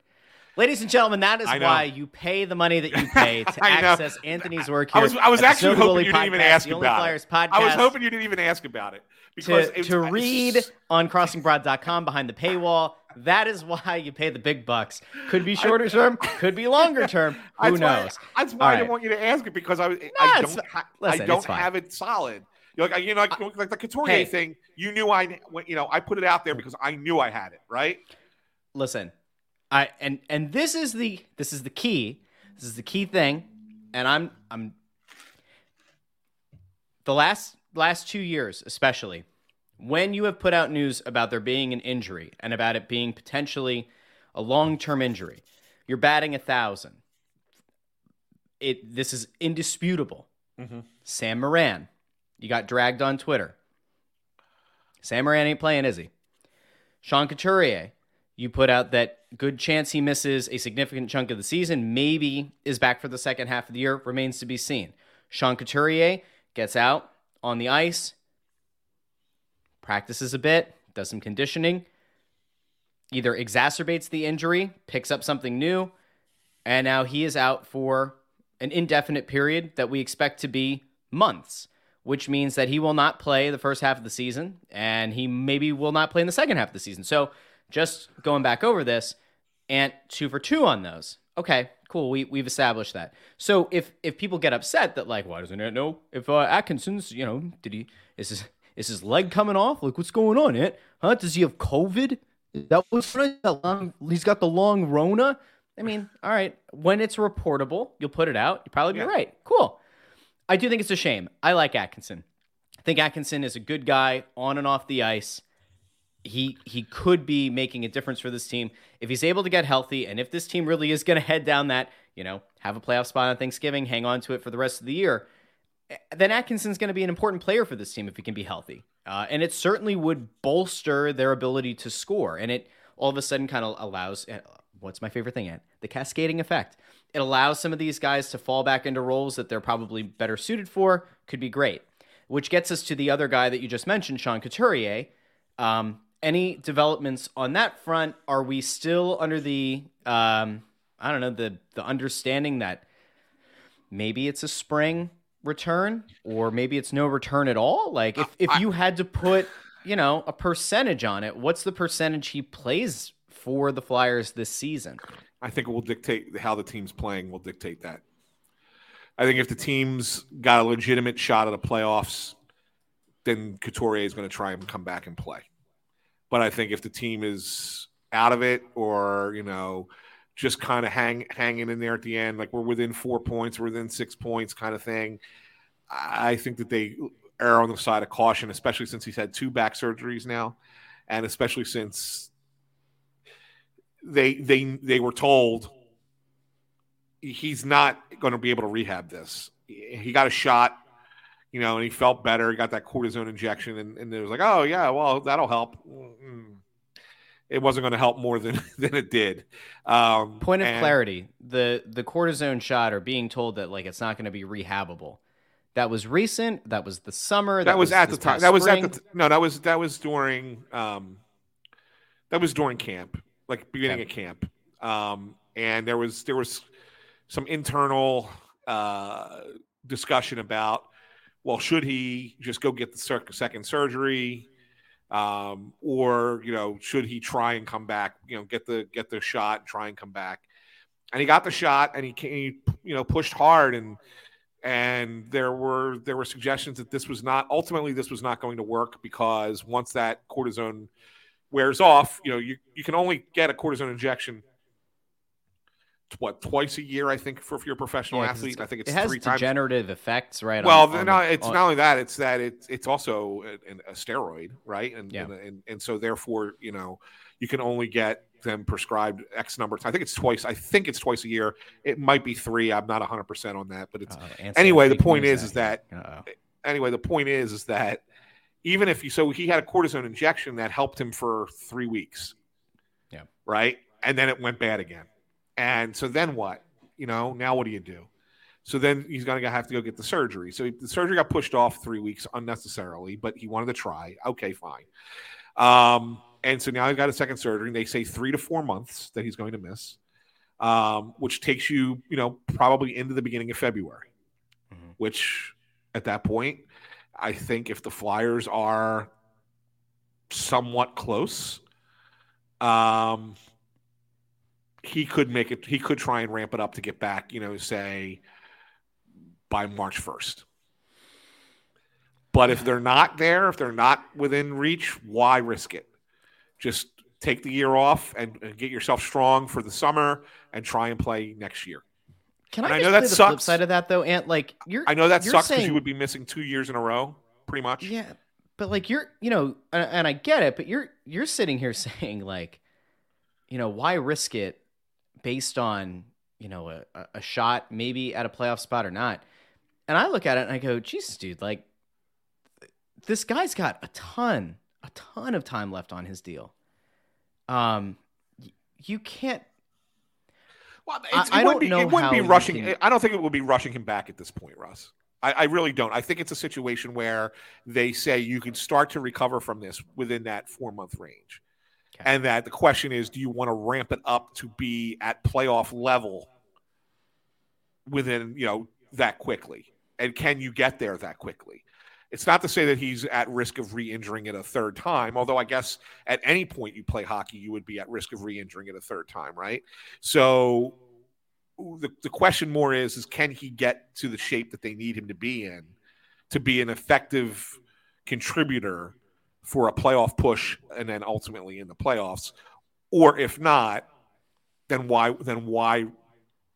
Ladies and gentlemen, that is why you pay the money that you pay to access Anthony's work here. I was I was actually hoping you didn't even ask the Only about Flyers it. podcast. I was hoping you didn't even ask about it because to, it's, to it's- read on crossingbroad.com behind the paywall. That is why you pay the big bucks. Could be shorter term, could be longer term. Who That's why- knows? that's why All I didn't want you to ask it because I, I it's don't ha- listen, I don't have it solid. You're like you know like, like the Couturier Hey. thing. You knew I you know I put it out there because I knew I had it right. listen i and and this is the this is the key. This is the key thing. And i'm i'm the last last two years especially when you have put out news about there being an injury and about it being potentially a long-term injury you're batting a thousand. It this is indisputable. Mm-hmm. Sam moran you got dragged on twitter. Sam moran ain't playing is he? Sean Couturier, you put out that good chance he misses a significant chunk of the season, maybe is back for the second half of the year, remains to be seen. Sean Couturier gets out on the ice, practices a bit, does some conditioning, either exacerbates the injury, picks up something new, and now he is out for an indefinite period that we expect to be months, which means that he will not play the first half of the season and he maybe will not play in the second half of the season. So, just going back over this, and two for two on those. Okay, cool. We we've established that. So if if people get upset that like, why doesn't it know if uh, Atkinson's, you know, did he is his is his leg coming off? Like, what's going on? It huh? Does he have COVID? Is that what's that long? He's got the long Rona. I mean, all right. When it's reportable, you'll put it out. You'll probably be Yeah. right. Cool. I do think it's a shame. I like Atkinson. I think Atkinson is a good guy on and off the ice. He he could be making a difference for this team if he's able to get healthy, and if this team really is going to head down that you know have a playoff spot on Thanksgiving, hang on to it for the rest of the year. then Atkinson's going to be an important player for this team if he can be healthy. Uh, and it certainly would bolster their ability to score. And it all of a sudden kind of allows uh, what's my favorite thing, at The cascading effect. It allows some of these guys to fall back into roles that they're probably better suited for. Could be great. Which gets us to the other guy that you just mentioned, Sean Couturier. Um, any developments on that front? Are we still under the um, I don't know the the understanding that maybe it's a spring return or maybe it's no return at all? Like if if you had to put you know a percentage on it, what's the percentage he plays for the Flyers this season? I think it will dictate how the team's playing. Will dictate that. I think if the team's got a legitimate shot at the playoffs, then Couturier is going to try and come back and play. But I think if the team is out of it or, you know, just kind of hang hanging in there at the end, like we're within four points, we're within six points kind of thing, I think that they err on the side of caution, especially since he's had two back surgeries now, and especially since they they they were told he's not going to be able to rehab this. He got a shot, you know, and he felt better. Got that cortisone injection, and, and it was like, oh yeah, well that'll help. It wasn't going to help more than than it did. Um, Point of and- clarity: the the cortisone shot or being told that like it's not going to be rehabable. That was recent. That was the summer. That, was, at the time. That was spring. at the t- no. That was that was during um, that was during camp, like beginning of camp. Um, and there was there was some internal uh, discussion about well, should he just go get the second surgery, um, or you know, should he try and come back? You know, get the get the shot, and try and come back. And he got the shot, and he, ca- he you know pushed hard and and there were there were suggestions that this was not ultimately this was not going to work because once that cortisone wears off, you know, you, you can only get a cortisone injection what twice a year, I think, for if you're a professional Yeah, athlete. I think it's it has three times. degenerative effects, right? Well, on- on no, it's on- not only that; it's that it's it's also a, a steroid, right? And, Yeah. and and and so therefore, you know, you can only get them prescribed X number. I think it's twice. I think it's twice a year. It might be three. I'm not 100 percent on that, but it's Uh-oh, anyway, the point is, is that. Uh-oh. anyway, the point is, is that even if you, so he had a cortisone injection that helped him for three weeks. Yeah. Right. And then it went bad again. And so then what? You know, now what do you do? So then he's going to have to go get the surgery. So the surgery got pushed off three weeks unnecessarily, but he wanted to try. Okay, fine. Um, and so now he got a second surgery. And they say three to four months that he's going to miss, um, which takes you, you know, probably into the beginning of February, Mhm. which at that point, I think if the Flyers are somewhat close, um, he could make it. He could try and ramp it up to get back. You know, say by March first. But if they're not there, if they're not within reach, why risk it? Just take the year off and, and get yourself strong for the summer and try and play next year. Can I, and I just know that the flip sucks. side of that though, Ant? Like you're, I know that sucks because you would be missing two years in a row, pretty much. Yeah, but like you're, you know, and, and I get it, but you're you're sitting here saying like, you know, why risk it based on you know a, a- shot maybe at a playoff spot or not? And I look at it and I go, Jesus, dude, like this guy's got a ton, a ton of time left on his deal. Um, you can't. Well, I- it's, I it don't wouldn't be, it wouldn't be rushing. can- I don't think it would be rushing him back at this point, Russ. I, I really don't. I think it's a situation where they say you can start to recover from this within that four month range. Okay. And that the question is, do you want to ramp it up to be at playoff level within, you know, that quickly? And can you get there that quickly? It's not to say that he's at risk of re-injuring it a third time, although I guess at any point you play hockey, you would be at risk of re-injuring it a third time, right? So the, the question more is is can he get to the shape that they need him to be in to be an effective contributor for a playoff push and then ultimately in the playoffs? Or if not then why then why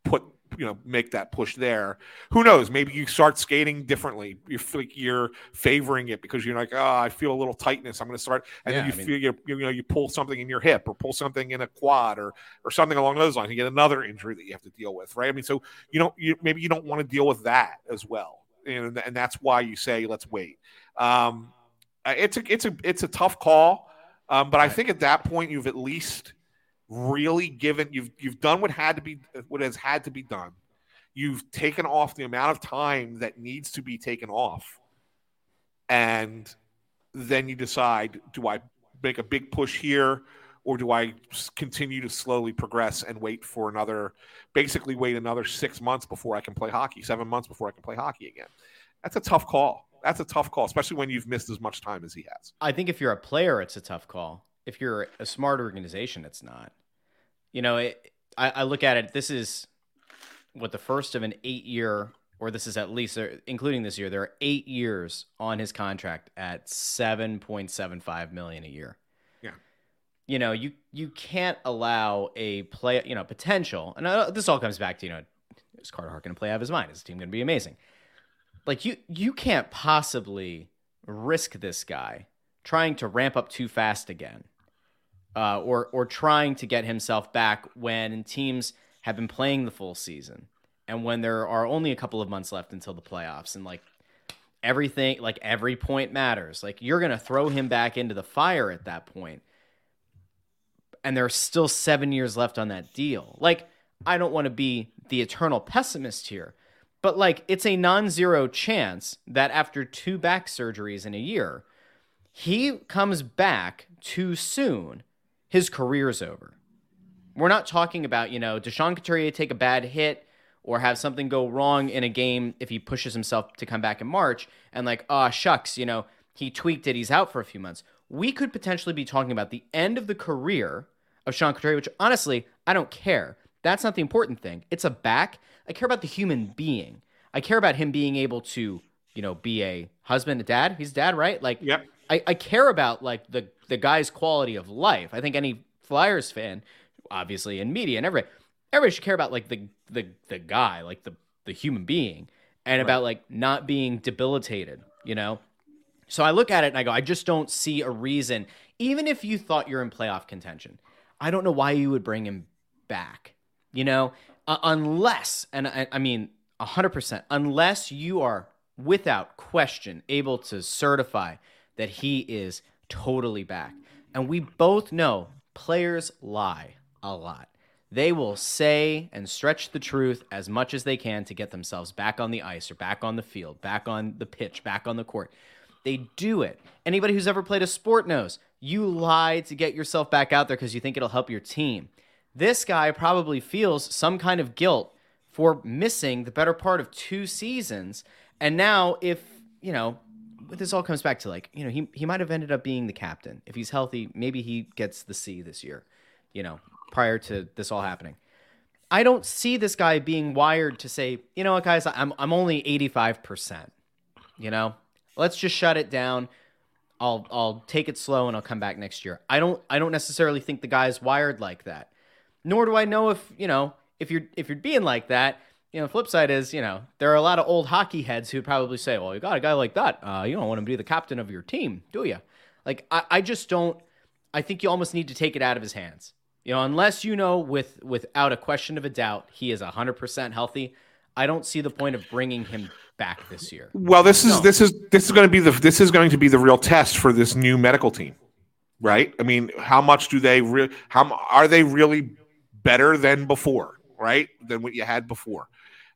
put you know make that push there? Who knows? Maybe you start skating differently. You feel like you're favoring it because you're like oh i feel a little tightness. I'm going to start and Yeah, then you I mean- feel you, you know you pull something in your hip or pull something in a quad or or something along those lines you get another injury that you have to deal with right? I mean so you don't you maybe you don't want to deal with that as well. And, and that's why you say let's wait. Um, it's a it's a it's a tough call, um, but I think at that point you've at least really given you've you've done what had to be what has had to be done. You've taken off the amount of time that needs to be taken off, and then you decide: do I make a big push here? or do I continue to slowly progress and wait for another, basically wait another six months before I can play hockey, seven months before I can play hockey again? That's a tough call. That's a tough call, especially when you've missed as much time as he has. I think if you're a player, it's a tough call. If you're a smart organization, it's not. You know, it, I, I look at it. This is what the first of an eight-year, or this is at least, including this year, there are eight years on his contract at seven point seven five million a year Yeah. you know, you you can't allow a play, you know, potential. And uh, this all comes back to you know, is Carter Hart going to play out of his mind? Is the team going to be amazing? Like you you can't possibly risk this guy trying to ramp up too fast again, uh, or or trying to get himself back when teams have been playing the full season and when there are only a couple of months left until the playoffs and like everything like every point matters like you're going to throw him back into the fire at that point and there are still seven years left on that deal. Like, I don't want to be the eternal pessimist here, but like, it's a non zero chance that after two back surgeries in a year, he comes back too soon, his career's over. We're not talking about, you know, Deshaun Couturier take a bad hit or have something go wrong in a game if he pushes himself to come back in March and like, oh, shucks, you know, he tweaked it, he's out for a few months. We could potentially be talking about the end of the career of Sean Couturier, which honestly, I don't care. That's not the important thing. It's a back. I care about the human being. I care about him being able to, you know, be a husband, a dad. He's a dad, right? Like, yep. I, I care about like the the guy's quality of life. I think any Flyers fan, obviously in media and everybody, everybody should care about like the the the guy, like the the human being, and right. about like not being debilitated. You know. So I look at it and I go, I just don't see a reason. Even if you thought you're in playoff contention, I don't know why you would bring him back. You know, uh, unless, and I, I mean, 100%, unless you are without question able to certify that he is totally back. And we both know players lie a lot. They will say and stretch the truth as much as they can to get themselves back on the ice or back on the field, back on the pitch, back on the court. They do it. Anybody who's ever played a sport knows you lie to get yourself back out there because you think it'll help your team. This guy probably feels some kind of guilt for missing the better part of two seasons. And now, if, you know, this all comes back to like, you know, he, he might have ended up being the captain. If he's healthy, maybe he gets the C this year, you know, prior to this all happening. I don't see this guy being wired to say, you know what, guys, I'm, I'm only 85%. You know, let's just shut it down. I'll I'll take it slow and I'll come back next year. I don't I don't necessarily think the guy's wired like that. Nor do I know if, you know, if you're if you're being like that, you know, the flip side is, you know, there are a lot of old hockey heads who probably say, well, you got a guy like that. Uh, you don't want him to be the captain of your team, do you? Like, I, I just don't. I think you almost need to take it out of his hands. You know, unless you know with without a question of a doubt he is 100% healthy, I don't see the point of bringing him back this year. Well, this is no. this is this is going to be the this is going to be the real test for this new medical team, right? I mean, how much do they re- how are they really better than before, right? Than what you had before.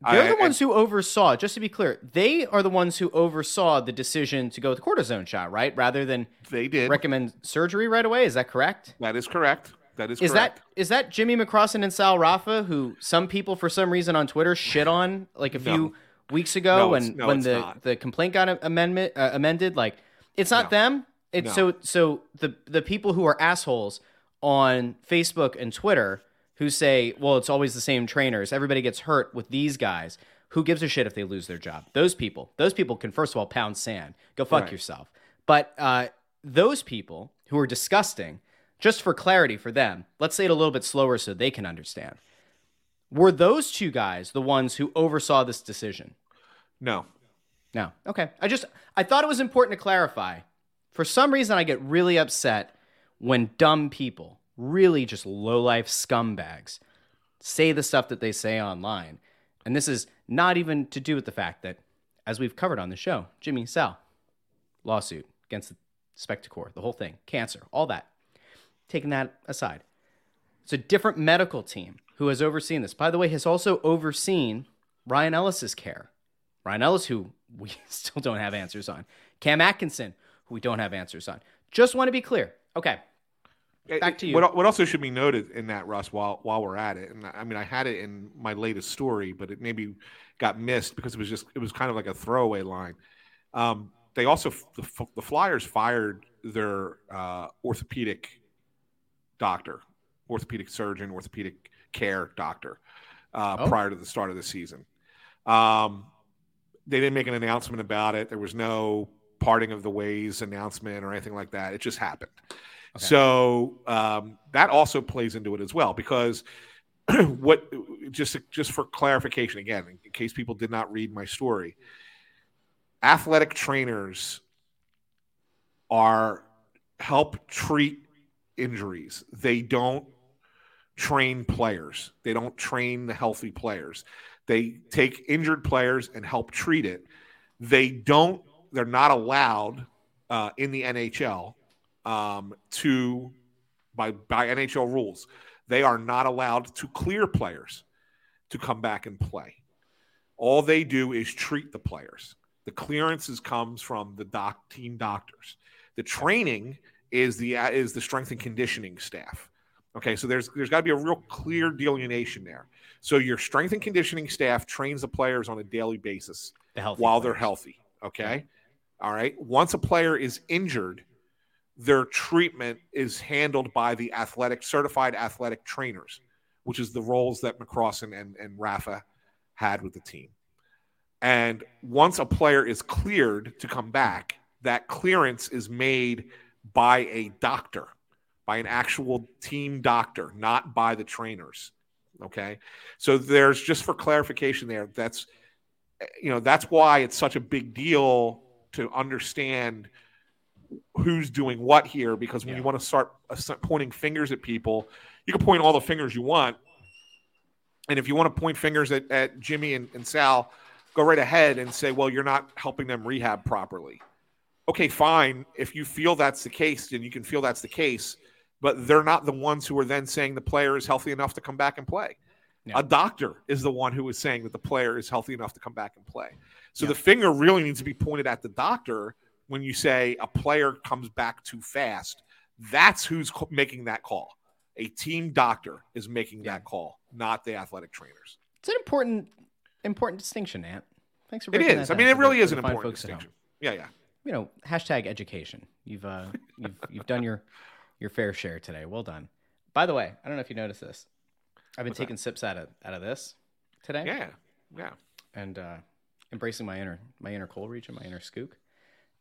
They're the ones who oversaw. Just to be clear, they are the ones who oversaw the decision to go with the cortisone shot, right? Rather than they did recommend surgery right away. Is that correct? That is correct. That is. Is correct. that is that Jimmy McCrossin and Sal Raffa, who some people for some reason on Twitter shit on like a few weeks ago no, when no, when the not. the complaint got amendment uh, amended. Like it's not no. them. It's so so the the people who are assholes on Facebook and Twitter who say, well, it's always the same trainers. Everybody gets hurt with these guys. Who gives a shit if they lose their job? Those people. Those people can first of all pound sand. Go fuck right. yourself. But uh, those people who are disgusting, just for clarity for them, let's say it a little bit slower so they can understand. Were those two guys the ones who oversaw this decision? No. No. Okay. I just I thought it was important to clarify. For some reason I get really upset when dumb people, really just low-life scumbags, say the stuff that they say online. And this is not even to do with the fact that as we've covered on the show, Jimmy Sal, lawsuit against the Spectacor, the whole thing, cancer, all that. Taking that aside, it's a different medical team who has overseen this. By the way, has also overseen Ryan Ellis's care. Ryan Ellis, who we still don't have answers on. Cam Atkinson, who we don't have answers on. Just want to be clear. Okay. Back to you. What, what also should be noted in that, Russ, while while we're at it, and I mean, I had it in my latest story, but it maybe got missed because it was just it was kind of like a throwaway line. Um, they also the, the Flyers fired their uh, orthopedic doctor, orthopedic surgeon, orthopedic care doctor uh, Oh. prior to the start of the season. Um, they didn't make an announcement about it. There was no parting of the ways announcement or anything like that. It just happened. So um, that also plays into it as well because what just just for clarification again, in case people did not read my story, athletic trainers are help treat injuries. They don't train players. They don't train the healthy players. They take injured players and help treat it. They don't. They're not allowed uh, in the NHL um, to by by NHL rules. They are not allowed to clear players to come back and play. All they do is treat the players. The clearances comes from the doc team doctors. The training is the is the strength and conditioning staff. Okay, so there's there's got to be a real clear delineation there. So your strength and conditioning staff trains the players on a daily basis the while they're healthy. Okay. All right. Once a player is injured, their treatment is handled by the athletic certified athletic trainers, which is the roles that McCrossin and, and Raffa had with the team. And once a player is cleared to come back, that clearance is made by a doctor, by an actual team doctor, not by the trainers. Okay. So there's just for clarification there, that's you know that's why it's such a big deal to understand who's doing what here because when Yeah. you want to start pointing fingers at people you can point all the fingers you want and if you want to point fingers at, at jimmy and, and sal go right ahead and say well you're not helping them rehab properly okay fine if you feel that's the case then you can feel that's the case but they're not the ones who are then saying the player is healthy enough to come back and play Yeah. a doctor is the one who is saying that the player is healthy enough to come back and play. So Yeah. the finger really needs to be pointed at the doctor when you say a player comes back too fast. That's who's making that call. A team doctor is making that call, not the athletic trainers. It's an important important distinction, Ant. Thanks for It that I mean, it really the- is an important folks at home. distinction. Yeah, yeah. You know, hashtag education. You've uh, you've you've done your your fair share today. Well done. By the way, I don't know if you noticed this. I've been What's that? taking sips out of out of this today. Yeah, yeah. and uh, embracing my inner my inner coal region, my inner skook,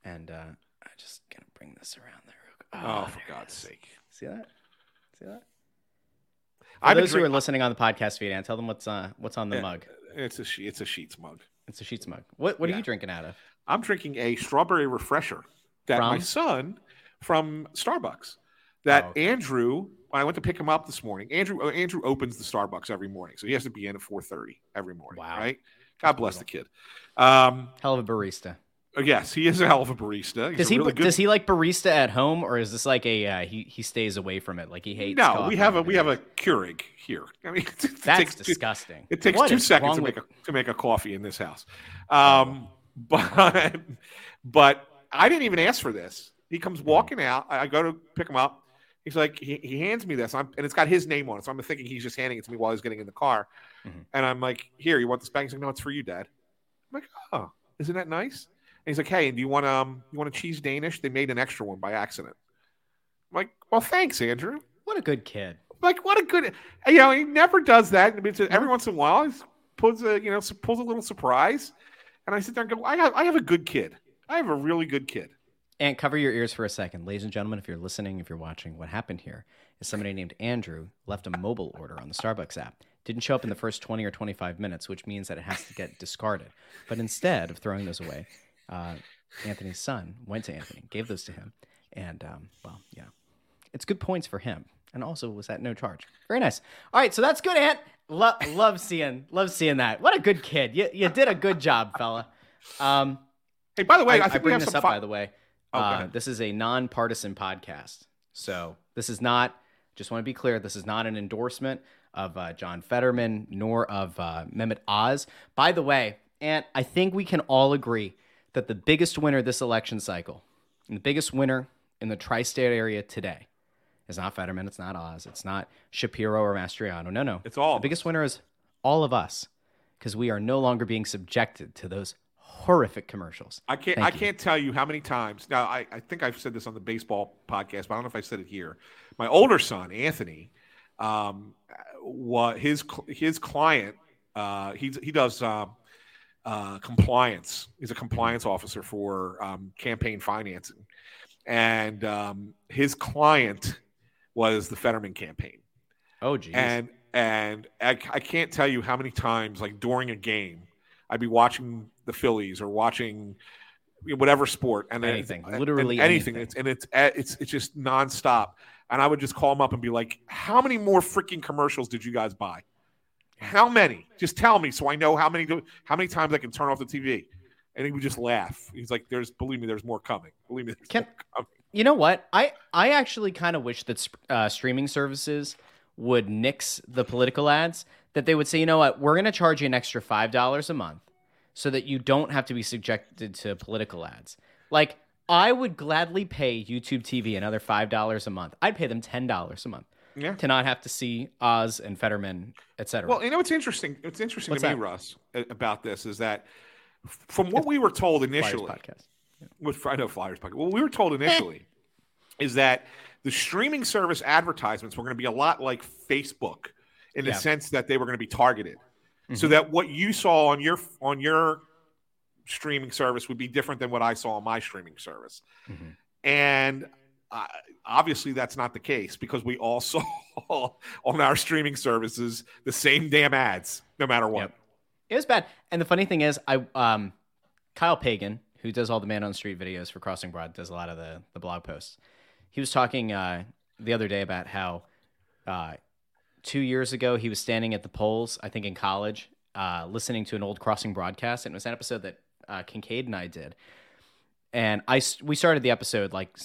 and uh, I'm just gonna bring this around there. Oh, for there it God's sake. See that? See that? For I've those who are listening on the podcast feed, and tell them what's uh what's on the Yeah. mug. It's a she- it's a Sheetz mug. It's a Sheetz mug. What what are you drinking out of? I'm drinking a strawberry refresher that my son from Starbucks. That Oh, okay. Andrew, when I went to pick him up this morning, Andrew uh, Andrew opens the Starbucks every morning, so he has to be in at 4:30 every morning. Wow. Right? God bless the kid. Um, Hell of a barista. Uh, yes, he is a hell of a barista. He's Does he really good- does he like barista at home, or is this like a uh, he he stays away from it, like he hates? No, we have a we have a? Keurig here. I mean, it That's takes two- disgusting. It takes What two seconds to with- make a to make a coffee in this house. Um, but but I didn't even ask for this. He Hmm. comes walking out. I go to pick him up. He's like, he, he hands me this, I'm, and it's got his name on it. So I'm thinking he's just handing it to me while he's getting in the car. Mhm. And I'm like, here, you want this bag? He's like, no, it's for you, Dad. I'm like, oh, isn't that nice? And he's like, hey, do you want um, you want a cheese Danish? They made an extra one by accident. I'm like, well, thanks, Andrew What a good kid. like what a good you know he never does that I mean, every once in a while he pulls a you know pulls a little surprise and i sit there and go i have, I have a good kid i have a really good kid And cover your ears for a second. Ladies and gentlemen, if you're listening, if you're watching, what happened here is somebody named Andrew left a mobile order on the Starbucks app. Didn't show up in the first 20 or 25 minutes, which means that it has to get discarded. But instead of throwing those away, uh, Anthony's son went to Anthony, gave those to him. And, um, well, yeah, it's good points for him. And also was at no charge. Very nice. All right, so that's good, Ant. Lo- love seeing, love seeing that. What a good kid. You, you did a good job, fella. Um, Hey, by the way, I, I, I think we bring have this up fi- by the way. Oh, uh, this is a nonpartisan podcast, so this is not. Just want to be clear. This is not an endorsement of uh, John Fetterman nor of uh, Mehmet Oz. By the way, and I think we can all agree that the biggest winner this election cycle, and the biggest winner in the tri-state area today, is not Fetterman. It's not Oz. It's not Shapiro or Mastriano. No, no. It's all The biggest winner is all of us, because we are no longer being subjected to those horrific commercials. I can't. Thank I you. can't tell you how many times. Now, I, I think I've said this on the baseball podcast, but I don't know if I said it here. My older son, Anthony, um, what his his client, uh, he he does um, uh, compliance. He's a compliance officer for um, campaign financing, and um, his client was the Fetterman campaign. Oh, geez. And and I, I can't tell you how many times, like during a game, I'd be watching the Phillies or watching whatever sport and then- Anything, and literally anything. anything. It's, and it's it's it's just nonstop. And I would just call him up and be like, "How many more freaking commercials did you guys buy? How many? Just tell me so I know how many do- how many times I can turn off the TV." And he would just laugh. He's like, "There's believe me, there's more coming. Believe me, there's Can- more coming." You know what? I I actually kind of wish that uh, streaming services would nix the political ads. That they would say, you know what, we're going to charge you an extra five dollars a month, so that you don't have to be subjected to political ads. Like I would gladly pay YouTube TV another five dollars a month. I'd pay them ten dollars a month Yeah. to not have to see Oz and Fetterman, etc. Well, you know what's interesting? What's interesting What's to me. Russ, about this is that from what we were told Flyers initially, podcast. with I know Flyers podcast. What we were told initially is that the streaming service advertisements were going to be a lot like Facebook in the Yeah. sense that they were going to be targeted, so Mhm. that what you saw on your on your streaming service would be different than what I saw on my streaming service, Mhm. and. Uh, obviously, that's not the case because we all saw on our streaming services the same damn ads, no matter what. Yep. It was bad. And the funny thing is, I um, Kyle Pagan, who does all the man on the street videos for Crossing Broad, does a lot of the the blog posts. He was talking uh, the other day about how uh, two years ago he was standing at the polls, I think in college, uh, listening to an old Crossing broadcast, and it was an episode that uh, Kinkead and I did. And I we started the episode like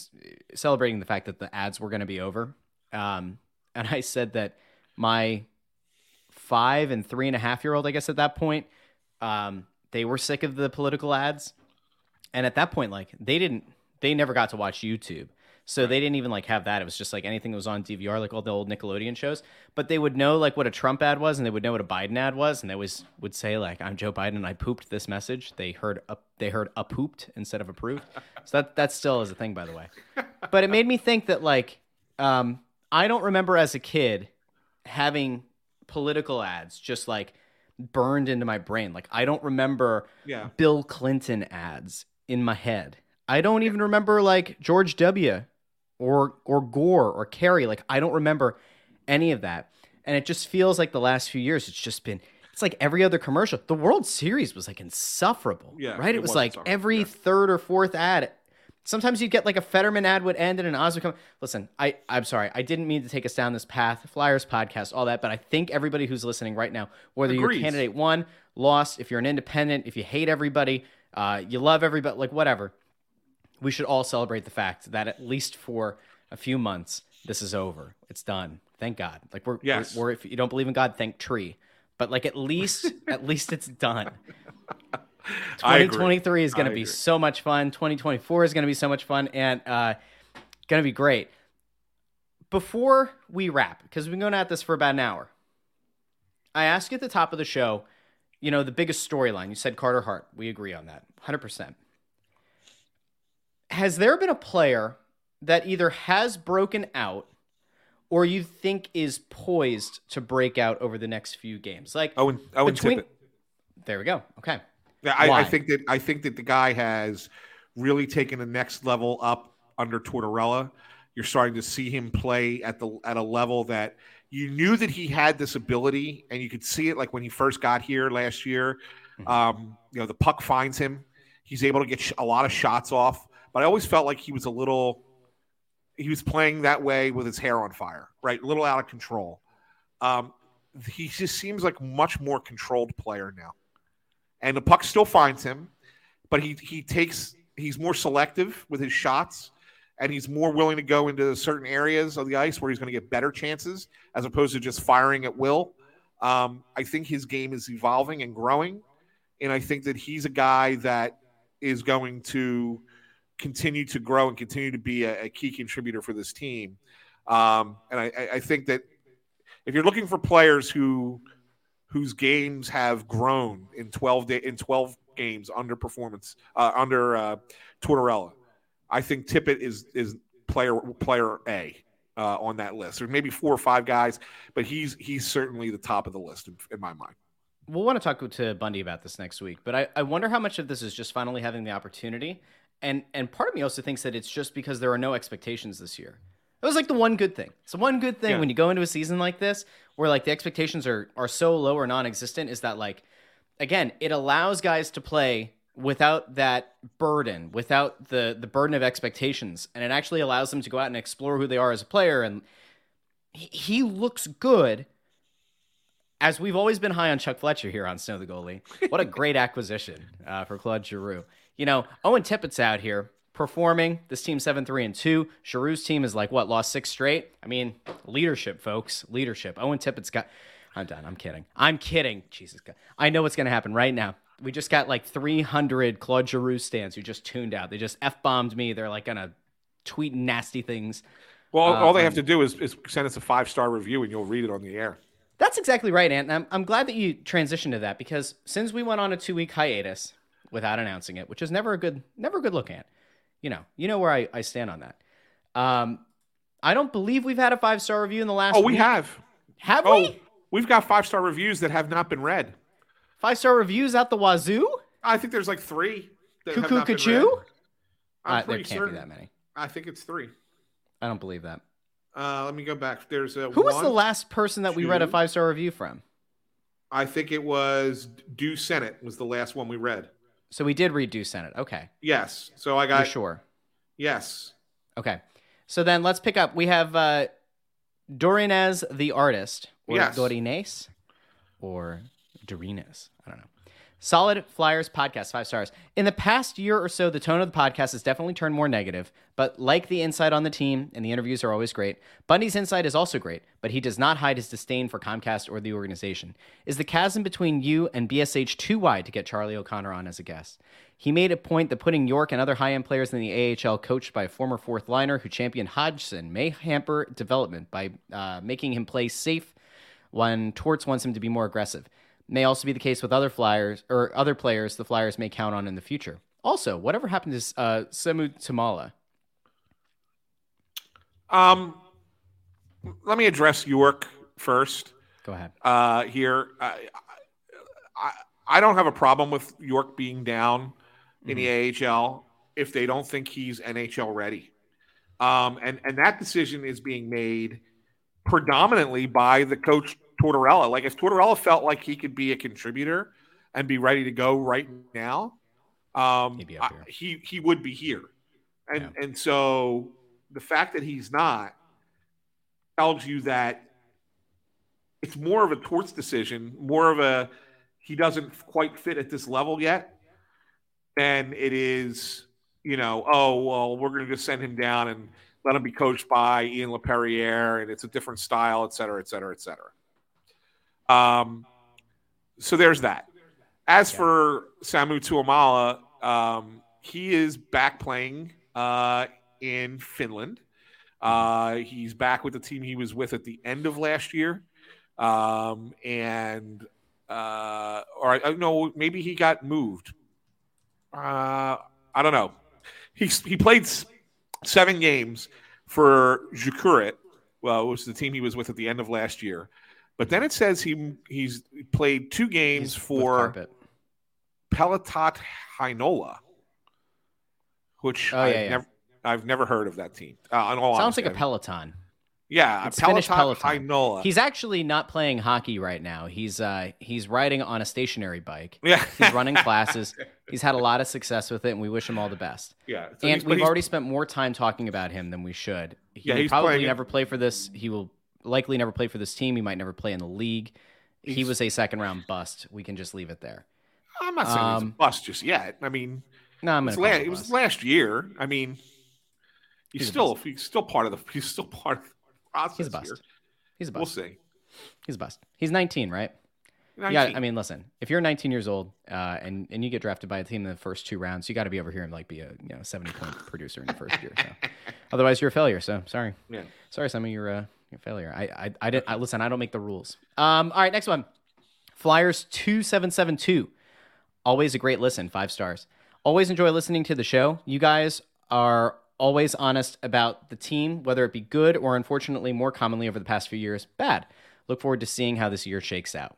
celebrating the fact that the ads were going to be over. Um, and I said that my five and three and a half year old, I guess at that point, um, they were sick of the political ads. And at that point, like they didn't, they never got to watch YouTube. So they didn't even like have that. It was just like anything that was on DVR, like all the old Nickelodeon shows. But they would know like what a Trump ad was, and they would know what a Biden ad was, and they always would say like, "I'm Joe Biden, and I pooped this message." They heard a, they heard a pooped instead of approved. So that that still is a thing, by the way. But it made me think that like, um, I don't remember as a kid having political ads just like burned into my brain. Like I don't remember Yeah. Bill Clinton ads in my head. I don't even remember like George W. or or Gore or Kerry. Like I don't remember any of that. And it just feels like the last few years it's just been it's like every other commercial. The World Series was like insufferable. Yeah, Right? It, it was was like every yeah. third or fourth ad. Sometimes you'd get like a Fetterman ad would end and an Oz would come. Listen, I, I'm sorry. I didn't mean to take us down this path. Flyers podcast, all that. But I think everybody who's listening right now, whether Agrees. you're candidate one, lost, if you're an independent, if you hate everybody, uh, you love everybody, like whatever, we should all celebrate the fact that at least for a few months, this is over. It's done. Thank God. Like we're, Yes. we're, we're if you don't believe in God, thank tree. But like at least, at least it's done. 2023 is going to be so much fun. 2024 is going to be so much fun and uh, going to be great. Before we wrap, because we've been going at this for about an hour, I asked you at the top of the show, you know, the biggest storyline. You said Carter Hart. We agree on that 100%. Has there been a player that either has broken out or you think is poised to break out over the next few games? Like, Owen Owen between. Tippett. There we go. Okay. Yeah, I, I think that I think that the guy has really taken the next level up under Tortorella. You're starting to see him play at the at a level that you knew that he had this ability, and you could see it like when he first got here last year. Mm-hmm. Um, you know, the puck finds him. He's able to get sh- a lot of shots off, but I always felt like he was a little. He was playing that way with his hair on fire, right? A little out of control. Um, he just seems like much more controlled player now and the puck still finds him. but he he takes he's more selective with his shots, and he's more willing to go into certain areas of the ice where he's going to get better chances as opposed to just firing at will. Um, I think his game is evolving and growing, and I think that he's a guy that is going to continue to grow and continue to be a, a key contributor for this team. Um, and I, I think that if you're looking for players who whose games have grown in 12 day, in 12 games under performance uh, under uh, Tortorella, I think Tippett is is player player A uh, on that list. There's maybe four or five guys, but he's he's certainly the top of the list in, in my mind. We'll want to talk to Bundy about this next week, but I, I wonder how much of this is just finally having the opportunity. And and part of me also thinks that it's just because there are no expectations this year. It was like the one good thing. So one good thing Yeah. when you go into a season like this, where like the expectations are are so low or non-existent, is that like again, it allows guys to play without that burden, without the the burden of expectations, and it actually allows them to go out and explore who they are as a player. And he, he looks good. As we've always been high on Chuck Fletcher here on Snow the Goalie, what a great acquisition uh, for Claude Giroux. You know, Owen Tippett's out here performing. This team seven three and two. Giroux's team is like what lost six straight. I mean, leadership, folks, leadership. Owen Tippett's got. I'm done. I'm kidding. I'm kidding. Jesus God. I know what's gonna happen right now. We just got like 300 Claude Giroux stands who just tuned out. They just f bombed me. They're like gonna tweet nasty things. Well, all they Um, have to do is, is send us a five star review, and you'll read it on the air. That's exactly right, Ant. And I'm, I'm glad that you transitioned to that because since we went on a two week hiatus without announcing it, which is never a good never a good look at, you know, you know where I, I stand on that. Um, I don't believe we've had a five star review in the last. Oh, we week. have. Have Oh, we? we've got five star reviews that have not been read. Five star reviews at the wazoo? I think there's like three. Cuckoo cuckoo? Uh, there can't certain. be that many. I think it's three. I don't believe that. Uh, let me go back. There's a Who was the last person that we read a five star review from? I think it was Do Senate was the last one we read. So we did read Do Senate. Okay. Yes. So I You're got sure. yes. Okay. So then let's pick up. We have uh Dorinez the artist. Or Yes. Dorines. Or Dorines. Solid Flyers podcast, five stars. In the past year or so, the tone of the podcast has definitely turned more negative, but like the insight on the team, and the interviews are always great, Bundy's insight is also great, but he does not hide his disdain for Comcast or the organization. Is the chasm between you and BSH too wide to get Charlie O'Connor on as a guest? He made a point that putting York and other high end players in the AHL, coached by a former fourth liner who championed Hodgson, may hamper development by uh, making him play safe when Torts wants him to be more aggressive. May also be the case with other Flyers or other players the Flyers may count on in the future. Also, whatever happened to uh, Samu Tuomala? Um, let me address York first. Go ahead. Uh, here, I, I I don't have a problem with York being down in Mm-hmm. the AHL if they don't think he's NHL ready. Um, and and that decision is being made predominantly by the coach Tortorella. Like if Tortorella felt like he could be a contributor and be ready to go right now, um, He'd be up I- he he would be here. And and so the fact that he's not tells you that it's more of a torts decision, more of a he doesn't quite fit at this level yet, than it is, you know, oh well, we're going to just send him down and let him be coached by Ian LaPerriere, and it's a different style, et cetera, et cetera, et cetera. Um, so there's that. As for Samu Tuomala, um, he is back playing uh, in Finland. Uh, he's back with the team he was with at the end of last year, um, and uh, or I know maybe he got moved. Uh, I don't know. He he played seven games for Jukurit. Well, it was the team he was with at the end of last year. But then it says he he's played two games He's for. Peliitat Heinola, which Oh, I've yeah, yeah. never I've never heard of that team. Uh, Sounds like a. Peloton. yeah, It's Peliitat Peloton. Heinola. He's actually not playing hockey right now. He's uh he's riding on a stationary bike. yeah, He's running classes. He's had a lot of success with it, and we wish him all the best. yeah. So and we've already spent more time talking about him than we should. He Yeah, will he's probably never play for this. He will likely never play for this team. He might never play in the league. He was a second round bust. We can just leave it there. I'm not saying he's a um, bust just yet. I mean, No, I'm It was, la- it was last year. I mean, he's, He's still he's still part of the he's still part of the process. He's a bust. Here. He's a bust. We'll see. He's a bust. He's 19, right? Yeah, I mean, listen, if you're 19 years old uh, and and you get drafted by a team in the first two rounds, you got to be over here and like be a you know 70 point producer in the first year. So otherwise, you're a failure. So sorry, yeah. sorry, some of you're, uh, you're failure. I I I didn't I, listen. I don't make the rules. Um, all right, next one, Flyers 2772. Always a great listen. Five stars. Always enjoy listening to the show. You guys are always honest about the team, whether it be good or unfortunately more commonly over the past few years, bad. Look forward to seeing how this year shakes out.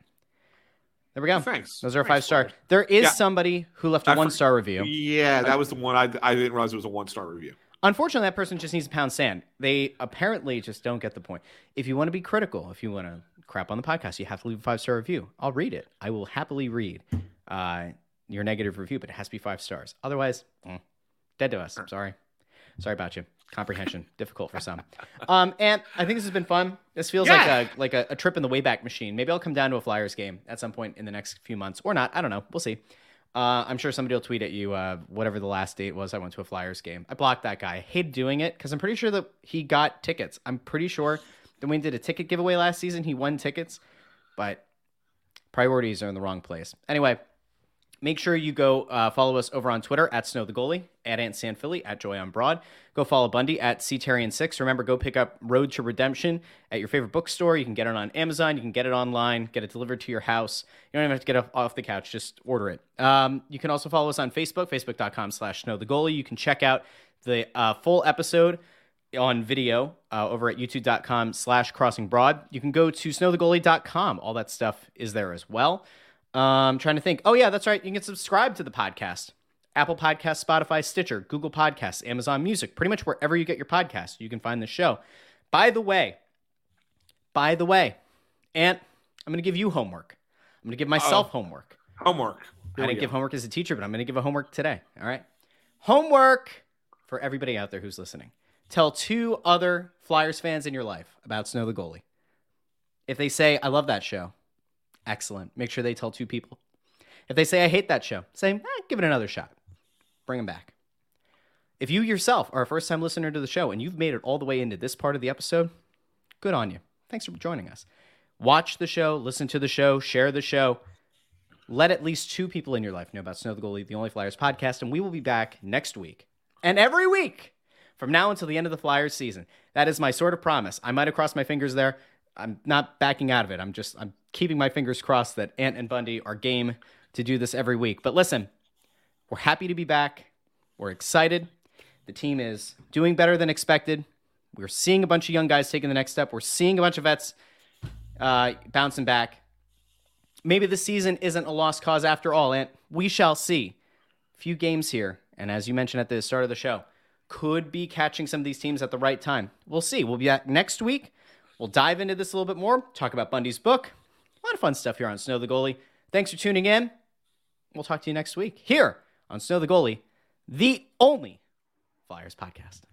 There we go. Thanks. Those are Thanks, five star. There is Yeah. somebody who left a one star review. Yeah, that was the one I I didn't realize it was a one star review. Unfortunately, that person just needs to pound sand. They apparently just don't get the point. If you want to be critical, if you want to crap on the podcast, you have to leave a five star review. I'll read it. I will happily read uh, your negative review, but it has to be five stars. Otherwise, mm, dead to us. I'm sorry. Sorry about you. Comprehension difficult for some. Um, and I think this has been fun. This feels Yeah. like a like a, a trip in the Wayback Machine. Maybe I'll come down to a Flyers game at some point in the next few months, or not. I don't know. We'll see. Uh, I'm sure somebody will tweet at you uh, whatever the last date was. I went to a Flyers game. I blocked that guy. I hate doing it because I'm pretty sure that he got tickets. I'm pretty sure that when he did a ticket giveaway last season, he won tickets, but priorities are in the wrong place. Anyway, make sure you go uh, follow us over on Twitter at Snow the Goalie, at Ant San Philly, at Joy on Broad. Go follow Bundy at Ctherien6. Remember, go pick up Road to Redemption at your favorite bookstore. You can get it on Amazon. You can get it online, get it delivered to your house. You don't even have to get off, the couch. Just order it. Um, you can also follow us on Facebook, facebook.com slash Snow the Goalie. You can check out the uh, full episode on video uh, over at youtube.com slash crossing broad. You can go to snowthegoalie.com. All that stuff is there as well. Um, trying to think. Oh, yeah, that's right. You can subscribe to the podcast. Apple Podcasts, Spotify, Stitcher, Google Podcasts, Amazon Music, pretty much wherever you get your podcasts, you can find the show. By the way, by the way, Ant, I'm going to give you homework. I'm going to give myself homework. Homework. Here I didn't give homework as a teacher, but I'm going to give a homework today. All right. Homework for everybody out there who's listening. Tell two other Flyers fans in your life about Snow the Goalie. If they say, I love that show, excellent. Make sure they tell two people. If they say, I hate that show, say, eh, give it another shot. Bring them back. If you yourself are a first time listener to the show and you've made it all the way into this part of the episode, good on you. Thanks for joining us. Watch the show, listen to the show, share the show let at least two people in your life know about Snow the Goalie, the Only Flyers podcast, and we will be back next week and every week from now until the end of the Flyers season. That is my sort of promise. I might have crossed my fingers there. I'm not backing out of it. I'm just I'm keeping my fingers crossed that Ant and Bundy are game to do this every week. But listen, we're happy to be back. We're excited. The team is doing better than expected. We're seeing a bunch of young guys taking the next step. We're seeing a bunch of vets uh, bouncing back maybe the season isn't a lost cause after all, and we shall see. A Few games here, and as you mentioned at the start of the show, could be catching some of these teams at the right time. We'll see. We'll be back next week. We'll dive into this a little bit more, talk about Bundy's book. A lot of fun stuff here on Snow the Goalie. Thanks for tuning in. We'll talk to you next week here on Snow the Goalie, the only Flyers podcast.